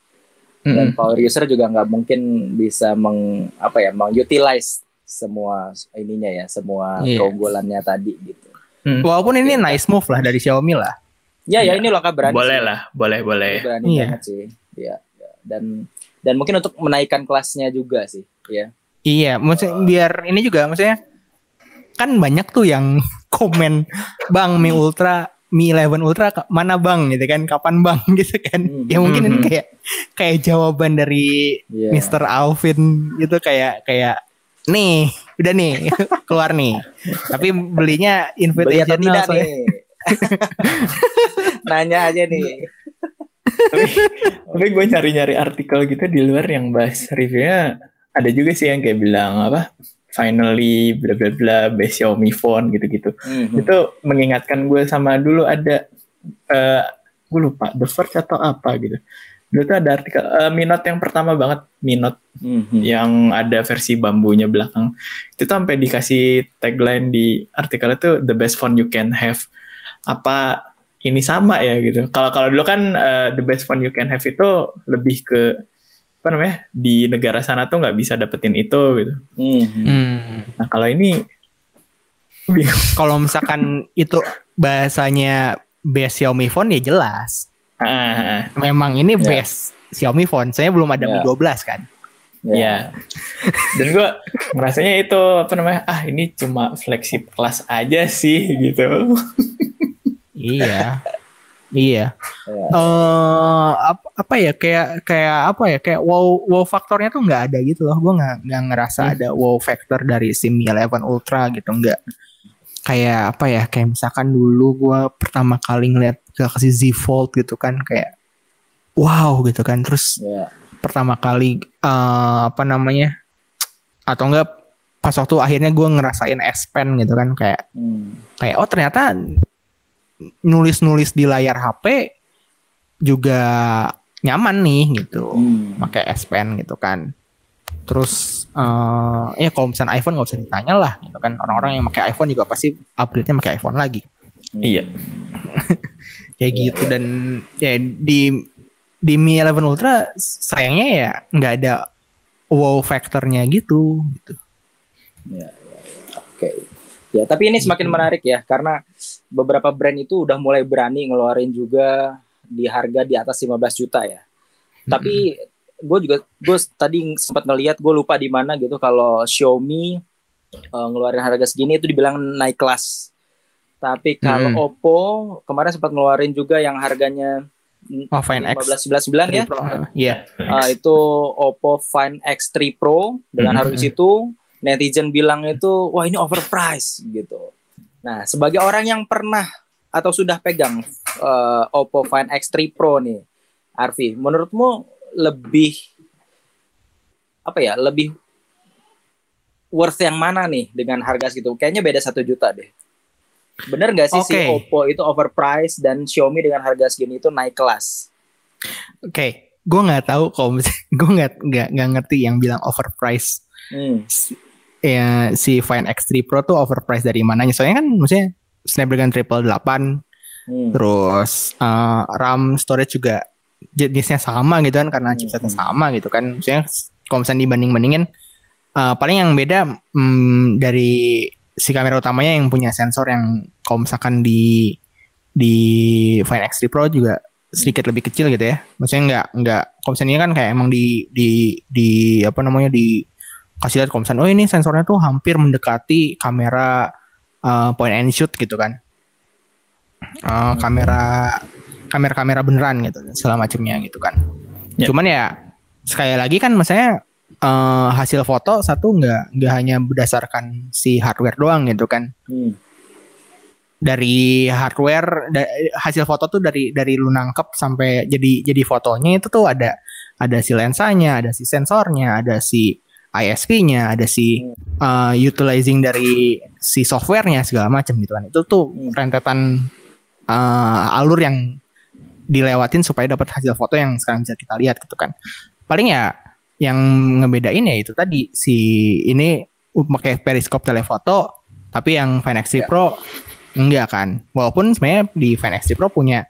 dan power user juga nggak mungkin bisa meng apa ya mengutilize semua ininya ya semua Iya. keunggulannya tadi gitu Walaupun ini nice move lah dari Xiaomi lah. ya ya Iya. ini loh kak berani Boleh sih. lah, boleh boleh. berani Iya. banget sih ya, ya. dan dan mungkin untuk menaikkan kelasnya juga sih ya Iya, maksudnya biar ini juga maksudnya kan banyak tuh yang komen Bang Mi Ultra Mi 11 Ultra mana Bang gitu kan kapan Bang gitu kan. Hmm. Ya mungkin ini Mhm. kayak kayak jawaban dari Iya. Mr. Alvin gitu kayak kayak nih udah nih keluar nih. Tapi belinya invitational tidak soalnya. nih nanya aja nih Tapi gue nyari-nyari artikel gitu di luar yang bahas reviewnya ada juga sih yang kayak bilang apa finally bla bla bla best Xiaomi phone gitu-gitu. Mhm. Itu mengingatkan gue sama dulu ada eh gue lupa The Verge atau apa gitu. Dulu tuh ada artikel eh, Mi Note yang pertama banget Mi Note Mhm. yang ada versi bambunya belakang. Itu tuh sampai dikasih tagline di artikel itu the best phone you can have. Apa ini sama ya gitu. Kalau kalau dulu kan eh, the best phone you can have itu lebih ke apa namanya di negara sana tuh nggak bisa dapetin itu gitu. Mhm. Hmm. Nah kalau ini. Kalau misalkan itu bahasanya best Xiaomi phone ya jelas. Ah, Memang ini Ya. best Xiaomi phone. Saya belum ada Mi Ya. 12 kan. ya. Dan gue merasanya itu apa namanya ah ini cuma flagship kelas aja sih gitu. Iya. Iya. Ya. Eh apa, apa ya kayak kayak apa ya kayak wow wow faktornya tuh nggak ada gitu loh. Gue nggak nggak ngerasa Hmm. ada wow factor dari Si Mi 11 Ultra gitu nggak. Kayak apa ya kayak misalkan dulu gue pertama kali ngeliat Galaxy Z Fold gitu kan kayak wow gitu kan. Terus Ya. pertama kali eh, apa namanya atau enggak pas waktu akhirnya gue ngerasain S Pen gitu kan kayak Hmm. kayak oh ternyata nulis-nulis di layar HP juga nyaman nih gitu Hmm. pakai S Pen gitu kan terus eh ya kalau misalnya iPhone nggak usah ditanya lah gitu kan orang-orang yang pakai iPhone juga pasti upgrade-nya pakai iPhone lagi Iya. kayak Iya, gitu dan ya di di Mi 11 Ultra sayangnya ya nggak ada wow faktornya gitu gitu Ya, ya, ya. Oke. Ya, tapi ini semakin menarik ya karena beberapa brand itu udah mulai berani ngeluarin juga di harga di atas 15 juta ya. Tapi gue juga gue tadi sempat ngeliat gue lupa di mana gitu kalau Xiaomi eh, ngeluarin harga segini itu dibilang naik kelas. Tapi kalau Hmm. Oppo kemarin sempat ngeluarin juga yang harganya Oh, Find X. 1599 ya. Iya. Ah, itu Oppo Find X3 Pro dengan Mhm. harga situ netizen bilang itu wah ini overpriced gitu. Nah, sebagai orang yang pernah atau sudah pegang eh, Oppo Find X3 Pro nih, Arfi, menurutmu lebih apa ya? Lebih worth yang mana nih dengan harga segitu? Kayaknya beda satu juta deh. Bener nggak sih si Oke. Oppo itu overpriced dan Xiaomi dengan harga segini itu naik kelas? Oke, gue nggak tahu kalau misalnya gue nggak nggak nggak ngerti yang bilang overpriced. Hmm. Ya si Find X3 Pro tuh overpriced dari mananya? Soalnya kan maksudnya Snapdragon triple 8 Hmm. terus eh, RAM storage juga jenisnya sama gitu kan karena chipsetnya hmm. sama gitu kan. Maksudnya kalau misalnya dibanding bandingin paling yang beda hmm, dari si kamera utamanya yang punya sensor yang kalau misalkan di di Find X3 Pro juga sedikit lebih kecil gitu ya. Maksudnya nggak nggak misalnya kan kayak emang di di di apa namanya di kasih lihat misalnya oh ini sensornya tuh hampir mendekati kamera uh, point and shoot gitu kan. Uh, kamera kamera-kamera beneran gitu segala macamnya gitu kan. Ya. Cuman ya sekali lagi kan maksudnya uh, hasil foto satu nggak nggak hanya berdasarkan si hardware doang gitu kan Hmm. dari hardware da- hasil foto tuh dari dari lu nangkep sampai jadi jadi fotonya itu tuh ada ada si lensanya, ada si sensornya, ada si ISP-nya, ada si uh, utilizing dari si softwarenya segala macam gitu kan. Itu tuh Hmm. rentetan uh, alur yang dilewatin supaya dapat hasil foto yang sekarang bisa kita lihat gitu kan. Paling ya yang ngebedain ya itu tadi si ini pakai periskop telefoto tapi yang Find X3 Ya. Pro enggak kan. Walaupun sebenarnya di Find X3 Pro punya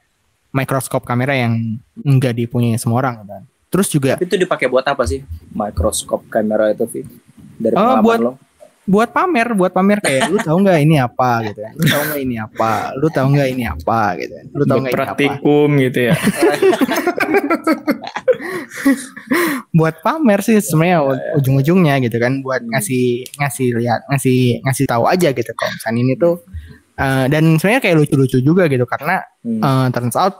mikroskop kamera yang enggak dipunyai semua orang kan. Terus juga Tapi itu dipakai buat apa sih? Mikroskop kamera itu, Vi? Dari Oh, buat- lo? Buat pamer, buat pamer kayak lu tahu nggak ini apa gitu kan. Lu tahu nggak ini apa? Lu tahu nggak ini apa gitu kan. Lu tahu nggak ini apa? praktikum gitu ya. Buat pamer sih sebenarnya Iya, u- ujung-ujungnya gitu kan buat ngasih ngasih lihat, ngasih ngasih tahu aja gitu kalau misalnya ini tuh eh, dan sebenarnya kayak lucu-lucu juga gitu karena Hmm. eh, turns out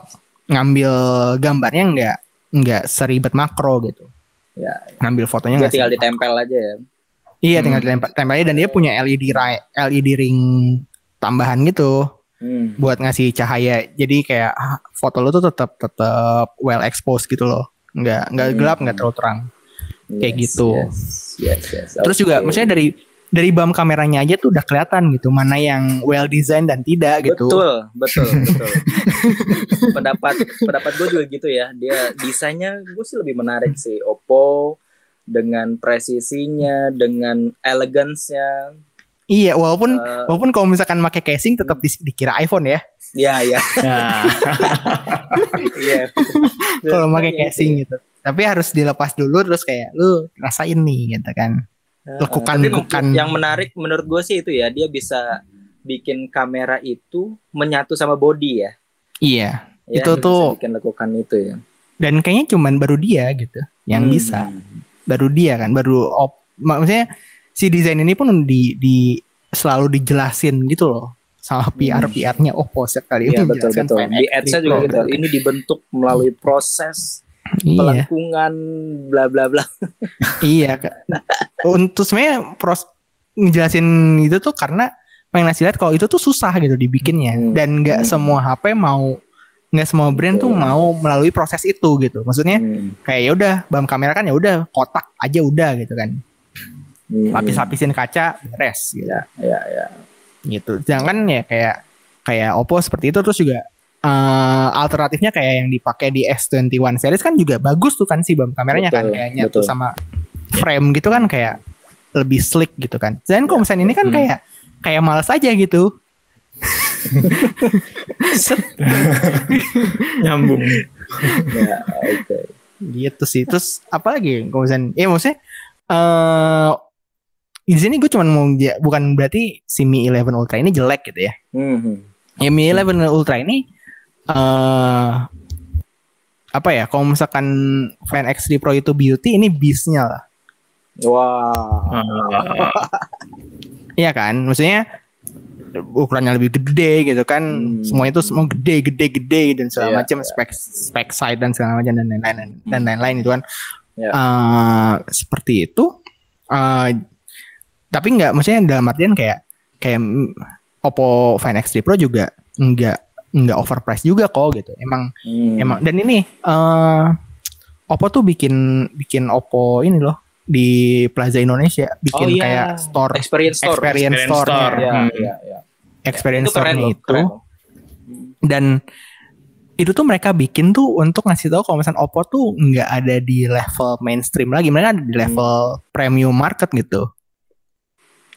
ngambil gambarnya nggak nggak seribet makro gitu. Ya, Ngambil fotonya nggak tinggal ditempel aja ya. Iya Hmm. tinggal ditempel tempelnya dan dia punya LED LED ring tambahan gitu Hmm. buat ngasih cahaya. Jadi kayak ah, foto lu tuh tetap tetap well exposed gitu loh. Nggak nggak Hmm. gelap nggak terlalu terang. Kayak gitu. Yes, yes, yes. Terus juga maksudnya dari dari bam kameranya aja tuh udah kelihatan gitu mana yang well design dan tidak gitu. Betul, betul, betul. pendapat pendapat gue juga gitu ya. Dia desainnya gue sih lebih menarik sih Oppo dengan presisinya, dengan elegansnya. Iya, walaupun Eh, walaupun kalau misalkan pakai casing tetap di- dikira iPhone ya. ya, ya, Nah, iya. Kalau pakai Iya, casing gitu. Tapi harus dilepas dulu terus kayak lu rasain nih gitu kan. Heeh, lekukan- lekukan. Yang menarik menurut gue sih itu ya, dia bisa bikin kamera itu menyatu sama body ya. Iya. Ya, Itu tuh- bikin lekukan itu ya. Dan kayaknya cuman baru dia gitu yang Hmm. bisa. Baru dia kan, baru op, maksudnya si desain ini pun di di selalu dijelasin gitu loh sama PR PR-nya Oppo sekali Iya ini betul betul. Di X3 ads-nya juga gitu. Ini dibentuk melalui proses Iya, pelengkungan bla bla bla. iya. Untuk sebenarnya pros ngejelasin itu tuh karena pengen ngasih lihat kalau itu tuh susah gitu dibikinnya Hmm. dan nggak Hmm. semua HP mau nggak semua brand tuh mau melalui proses itu gitu. Maksudnya Hmm. kayak ya udah bam kamera kan ya udah kotak aja udah gitu kan. Hmm. Lapis-lapisin kaca beres gitu. Ya ya ya. gitu. Jangan ya kayak kayak Oppo seperti itu terus juga eh, alternatifnya kayak yang dipakai di S21 series kan juga bagus tuh kan sih bam kameranya kan Betul, kayak nyatu betul. sama frame gitu kan kayak lebih slick gitu kan. Dan kalau misalnya ini kan Hmm. kayak kayak males aja gitu. Nyambung. Ya, oke. Gitu sih. Terus apa lagi kalau misalnya ya maksudnya eh di sini gue cuma mau ja- bukan berarti si Mi 11 Ultra ini jelek gitu ya. Hmm. Ya Mi 11 Ultra ini eh apa ya? Kalau misalkan Fan X3 Pro itu beauty, ini beast-nya lah. Wah. Ah, Iya kan? Maksudnya ukurannya lebih gede gitu kan. Hmm. Semua itu semua gede, gede, gede dan segala Iya, macam iya. spek spek side dan segala macam dan lain-lain dan lain-lain itu kan. Iya. Eh, seperti itu. Eh, tapi nggak maksudnya dalam artian kayak kayak Oppo Find X3 Pro juga nggak nggak overpriced juga kok gitu. Emang Hmm. Emang dan ini eh Oppo tuh bikin bikin Oppo ini loh di Plaza Indonesia bikin Oh, iya. kayak store experience store. experience Experience store store. Ya, Hmm. ya, ya. experience Itu keren store loh, itu keren dan itu tuh mereka bikin tuh untuk ngasih tahu kalau misalnya Oppo tuh nggak ada di level mainstream lagi mereka ada di level premium market gitu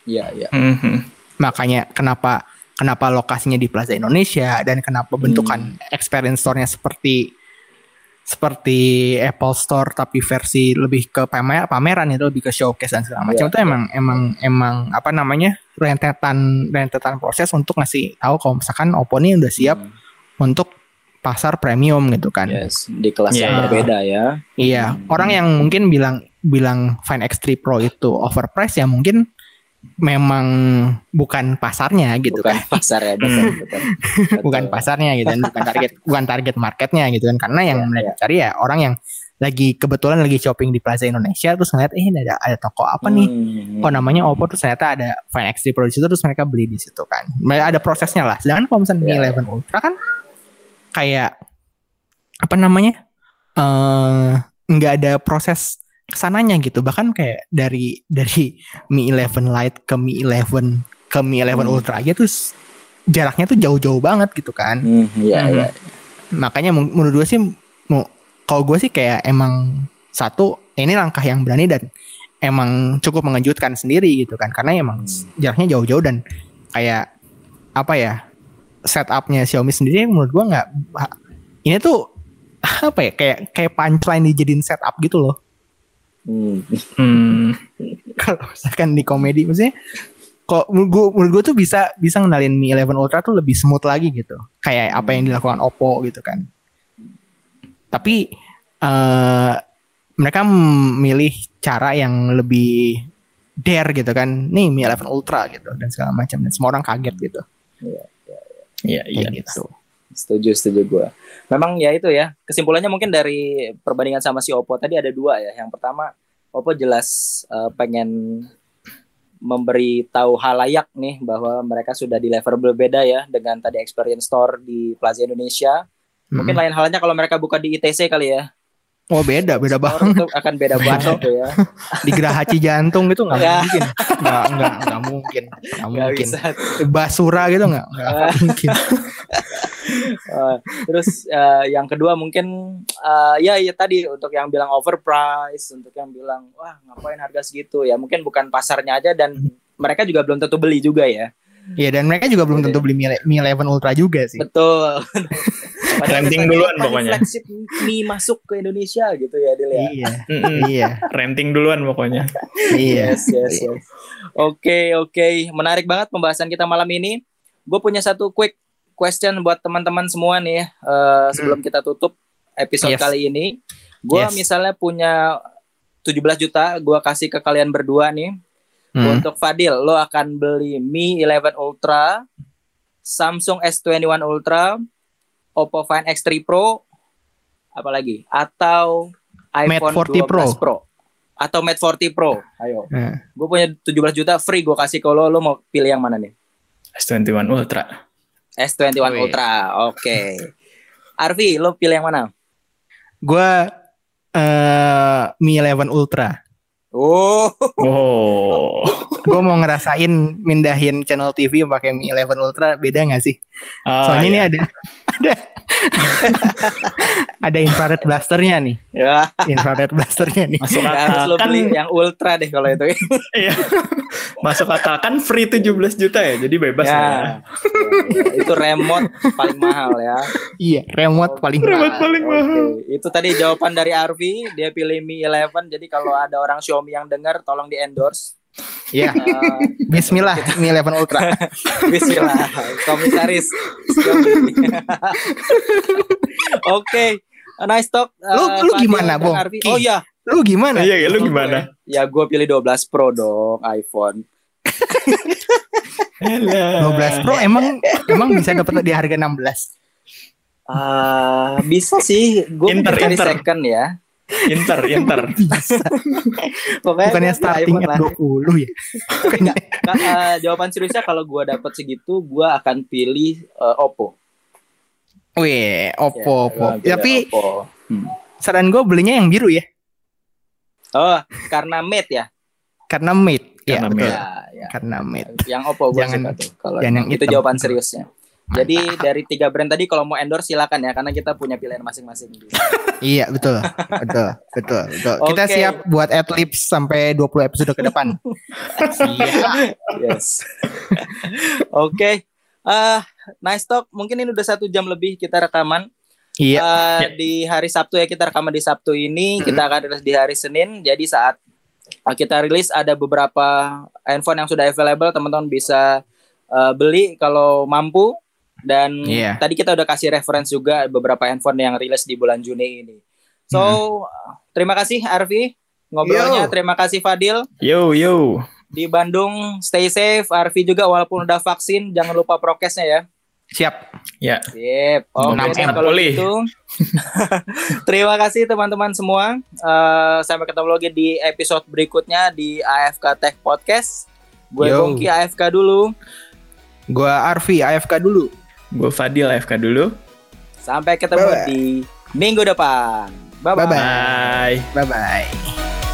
Iya, iya. mhm. makanya kenapa kenapa lokasinya di Plaza Indonesia dan kenapa bentukan experience store-nya seperti seperti Apple Store tapi versi lebih ke pamer pameran itu lebih ke showcase dan segala macam Iya, itu emang emang emang apa namanya rentetan rentetan proses untuk ngasih tahu kalau misalkan Oppo ini udah siap Hmm. untuk pasar premium gitu kan. Yes, di kelas Iya. yang berbeda ya. Iya, Hmm. orang yang mungkin bilang bilang Find X3 Pro itu overpriced ya mungkin memang bukan pasarnya gitu Bukan kan. pasar ya, betul, Hmm. betul. bukan Betul. pasarnya gitu kan, bukan target bukan target marketnya gitu kan. Karena yang Iya, mereka cari ya orang yang lagi kebetulan lagi shopping di Plaza Indonesia terus ngeliat eh ada ada toko apa nih? Hmm. Oh namanya Oppo terus ternyata ada Find X3 Pro di situ terus mereka beli di situ kan. Ada prosesnya lah. Sedangkan kalau misalnya Mi Iya, 11 Ultra kan kayak apa namanya? eh nggak ada proses ke sananya gitu. Bahkan kayak dari dari Mi 11 Lite ke Mi 11 ke Mi 11 Hmm. Ultra aja tuh jaraknya tuh jauh-jauh banget gitu kan. Hmm, iya, Mhm. iya. Makanya menurut gue sih mau kalau gue sih kayak emang satu ini langkah yang berani dan emang cukup mengejutkan sendiri gitu kan karena emang Hmm. jaraknya jauh-jauh dan kayak apa ya setupnya Xiaomi sendiri menurut gue nggak ini tuh apa ya kayak kayak punchline dijadiin setup gitu loh Hmm. Hmm. kalau misalkan di komedi maksudnya kok menurut gue, menurut gue tuh bisa bisa ngenalin Mi 11 Ultra tuh lebih smooth lagi gitu kayak apa yang dilakukan Oppo gitu kan tapi eh mereka memilih cara yang lebih dare gitu kan nih Mi 11 Ultra gitu dan segala macam dan semua orang kaget gitu Iya, iya. kayak gitu Setuju, setuju gue. Memang ya itu ya. Kesimpulannya mungkin dari perbandingan sama si Oppo tadi ada dua ya. Yang pertama, Oppo jelas eh, pengen memberi tahu halayak nih bahwa mereka sudah di level berbeda ya dengan tadi experience store di Plaza Indonesia. Mungkin Mm-mm. lain halnya kalau mereka buka di ITC kali ya. oh beda beda Store banget itu akan beda banget tuh ya. di Gerahaci jantung gitu nggak Ya. mungkin nggak nggak nggak mungkin nggak Gak mungkin bisa. basura gitu nggak nggak mungkin Eh, terus eh, yang kedua mungkin eh, ya ya tadi untuk yang bilang overprice, untuk yang bilang wah ngapain harga segitu ya mungkin bukan pasarnya aja dan mereka juga belum tentu beli juga ya. Iya dan mereka juga belum tentu beli Mi, Mi 11 Ultra juga sih. Betul. Renting duluan "Wah, pokoknya." Flagship Mi masuk ke Indonesia gitu ya Dil ya. Iya, iya, Renting duluan pokoknya. iya. Yes, yes, yes. Oke, oke. Menarik banget pembahasan kita malam ini. Gue punya satu quick question buat teman-teman semua nih eh, sebelum kita tutup episode Yes. kali ini. Gue Yes. misalnya punya 17 juta, gue kasih ke kalian berdua nih. Hmm. Untuk Fadil, lo akan beli Mi 11 Ultra Samsung S21 Ultra, Oppo Find X3 Pro, apalagi atau Mate iPhone 40 12 Pro. Pro. atau Mate 40 Pro. Ayo. Nah, Gue punya 17 juta free gue kasih ke lo, lo mau pilih yang mana nih? S21 Ultra. S21 Wih. Ultra. Oke. Arfi, lo pilih yang mana? gue eh Mi 11 Ultra. Oh, Oh. gue mau ngerasain mindahin channel TV pakai Mi 11 Ultra beda nggak sih? Ah, Soalnya ini iya. ada ada ada infrared blasternya nih, ya. infrared blasternya nih. masuk Harus akal lo kan beli yang Ultra deh kalau itu. iya. masuk akal kan free 17 juta ya jadi bebas ya. ya. Ya, Itu remote paling mahal ya. Iya, remote paling Remote mahal. paling Oke, mahal. Itu tadi jawaban dari Arfi, dia pilih Mi 11. Jadi kalau ada orang Xiaomi yang dengar tolong di endorse. Iya, Eh, Bismillah Mi 11 Ultra. Bismillah, komisaris. Oke, nice talk. eh, Lu- lu Fadil gimana, Bong? Oh iya, Lu gimana? Iya, iya, lu gimana? ya gue pilih 12 Pro dong, iPhone. Elah. 12 Pro emang emang bisa dapat di harga 16. Ah, bisa sih, gue Inter, Inter. second ya. Inter, Inter. Pokoknya Bukannya starting at lah. 20 ya. Bukannya Kak, eh, jawaban seriusnya kalau gue dapet segitu, gue akan pilih eh, Oppo. Wih, Oppo, Oppo. gua pilih Tapi Oppo. Hmm. saran gue belinya yang biru ya, Oh, karena Mate ya. karena Mate. Ya, Karena betul. Mate. Ya, ya. Karena Mate. Yang Oppo gue Jangan- suka tuh. Kalau yang itu hitam. jawaban seriusnya. Jadi dari tiga brand tadi kalau mau endorse silakan ya karena kita punya pilihan masing-masing. Iya, betul. Betul, betul, betul. Kita Oke. siap buat adlibs sampai 20 episode ke depan. Siap. Yes. Oke. Ah, nice talk. Mungkin ini udah satu jam lebih kita rekaman. Iya. Eh, Di hari Sabtu ya kita rekaman di Sabtu ini. Kita akan rilis di hari Senin. Jadi saat kita rilis ada beberapa handphone yang sudah available. Teman-teman bisa eh, beli kalau mampu. Dan Iya. tadi kita udah kasih reference juga beberapa handphone yang rilis di bulan Juni ini. So terima kasih Arfi ngobrolnya. Yo. Terima kasih Fadil Yo, yo. di Bandung. Stay safe. Arfi juga walaupun udah vaksin jangan lupa prokesnya ya. Siap. Ya. Sip. Oke deh, kalau gitu. Terima kasih teman-teman semua. Eh, sampai ketemu lagi di episode berikutnya di AFK Tech Podcast. Gue. Bongki AFK dulu. Gua Arfi AFK dulu. Gue Fadil AFK dulu. Sampai ketemu Bye-bye. di minggu depan. Bye bye. Bye-bye. Bye. Bye bye.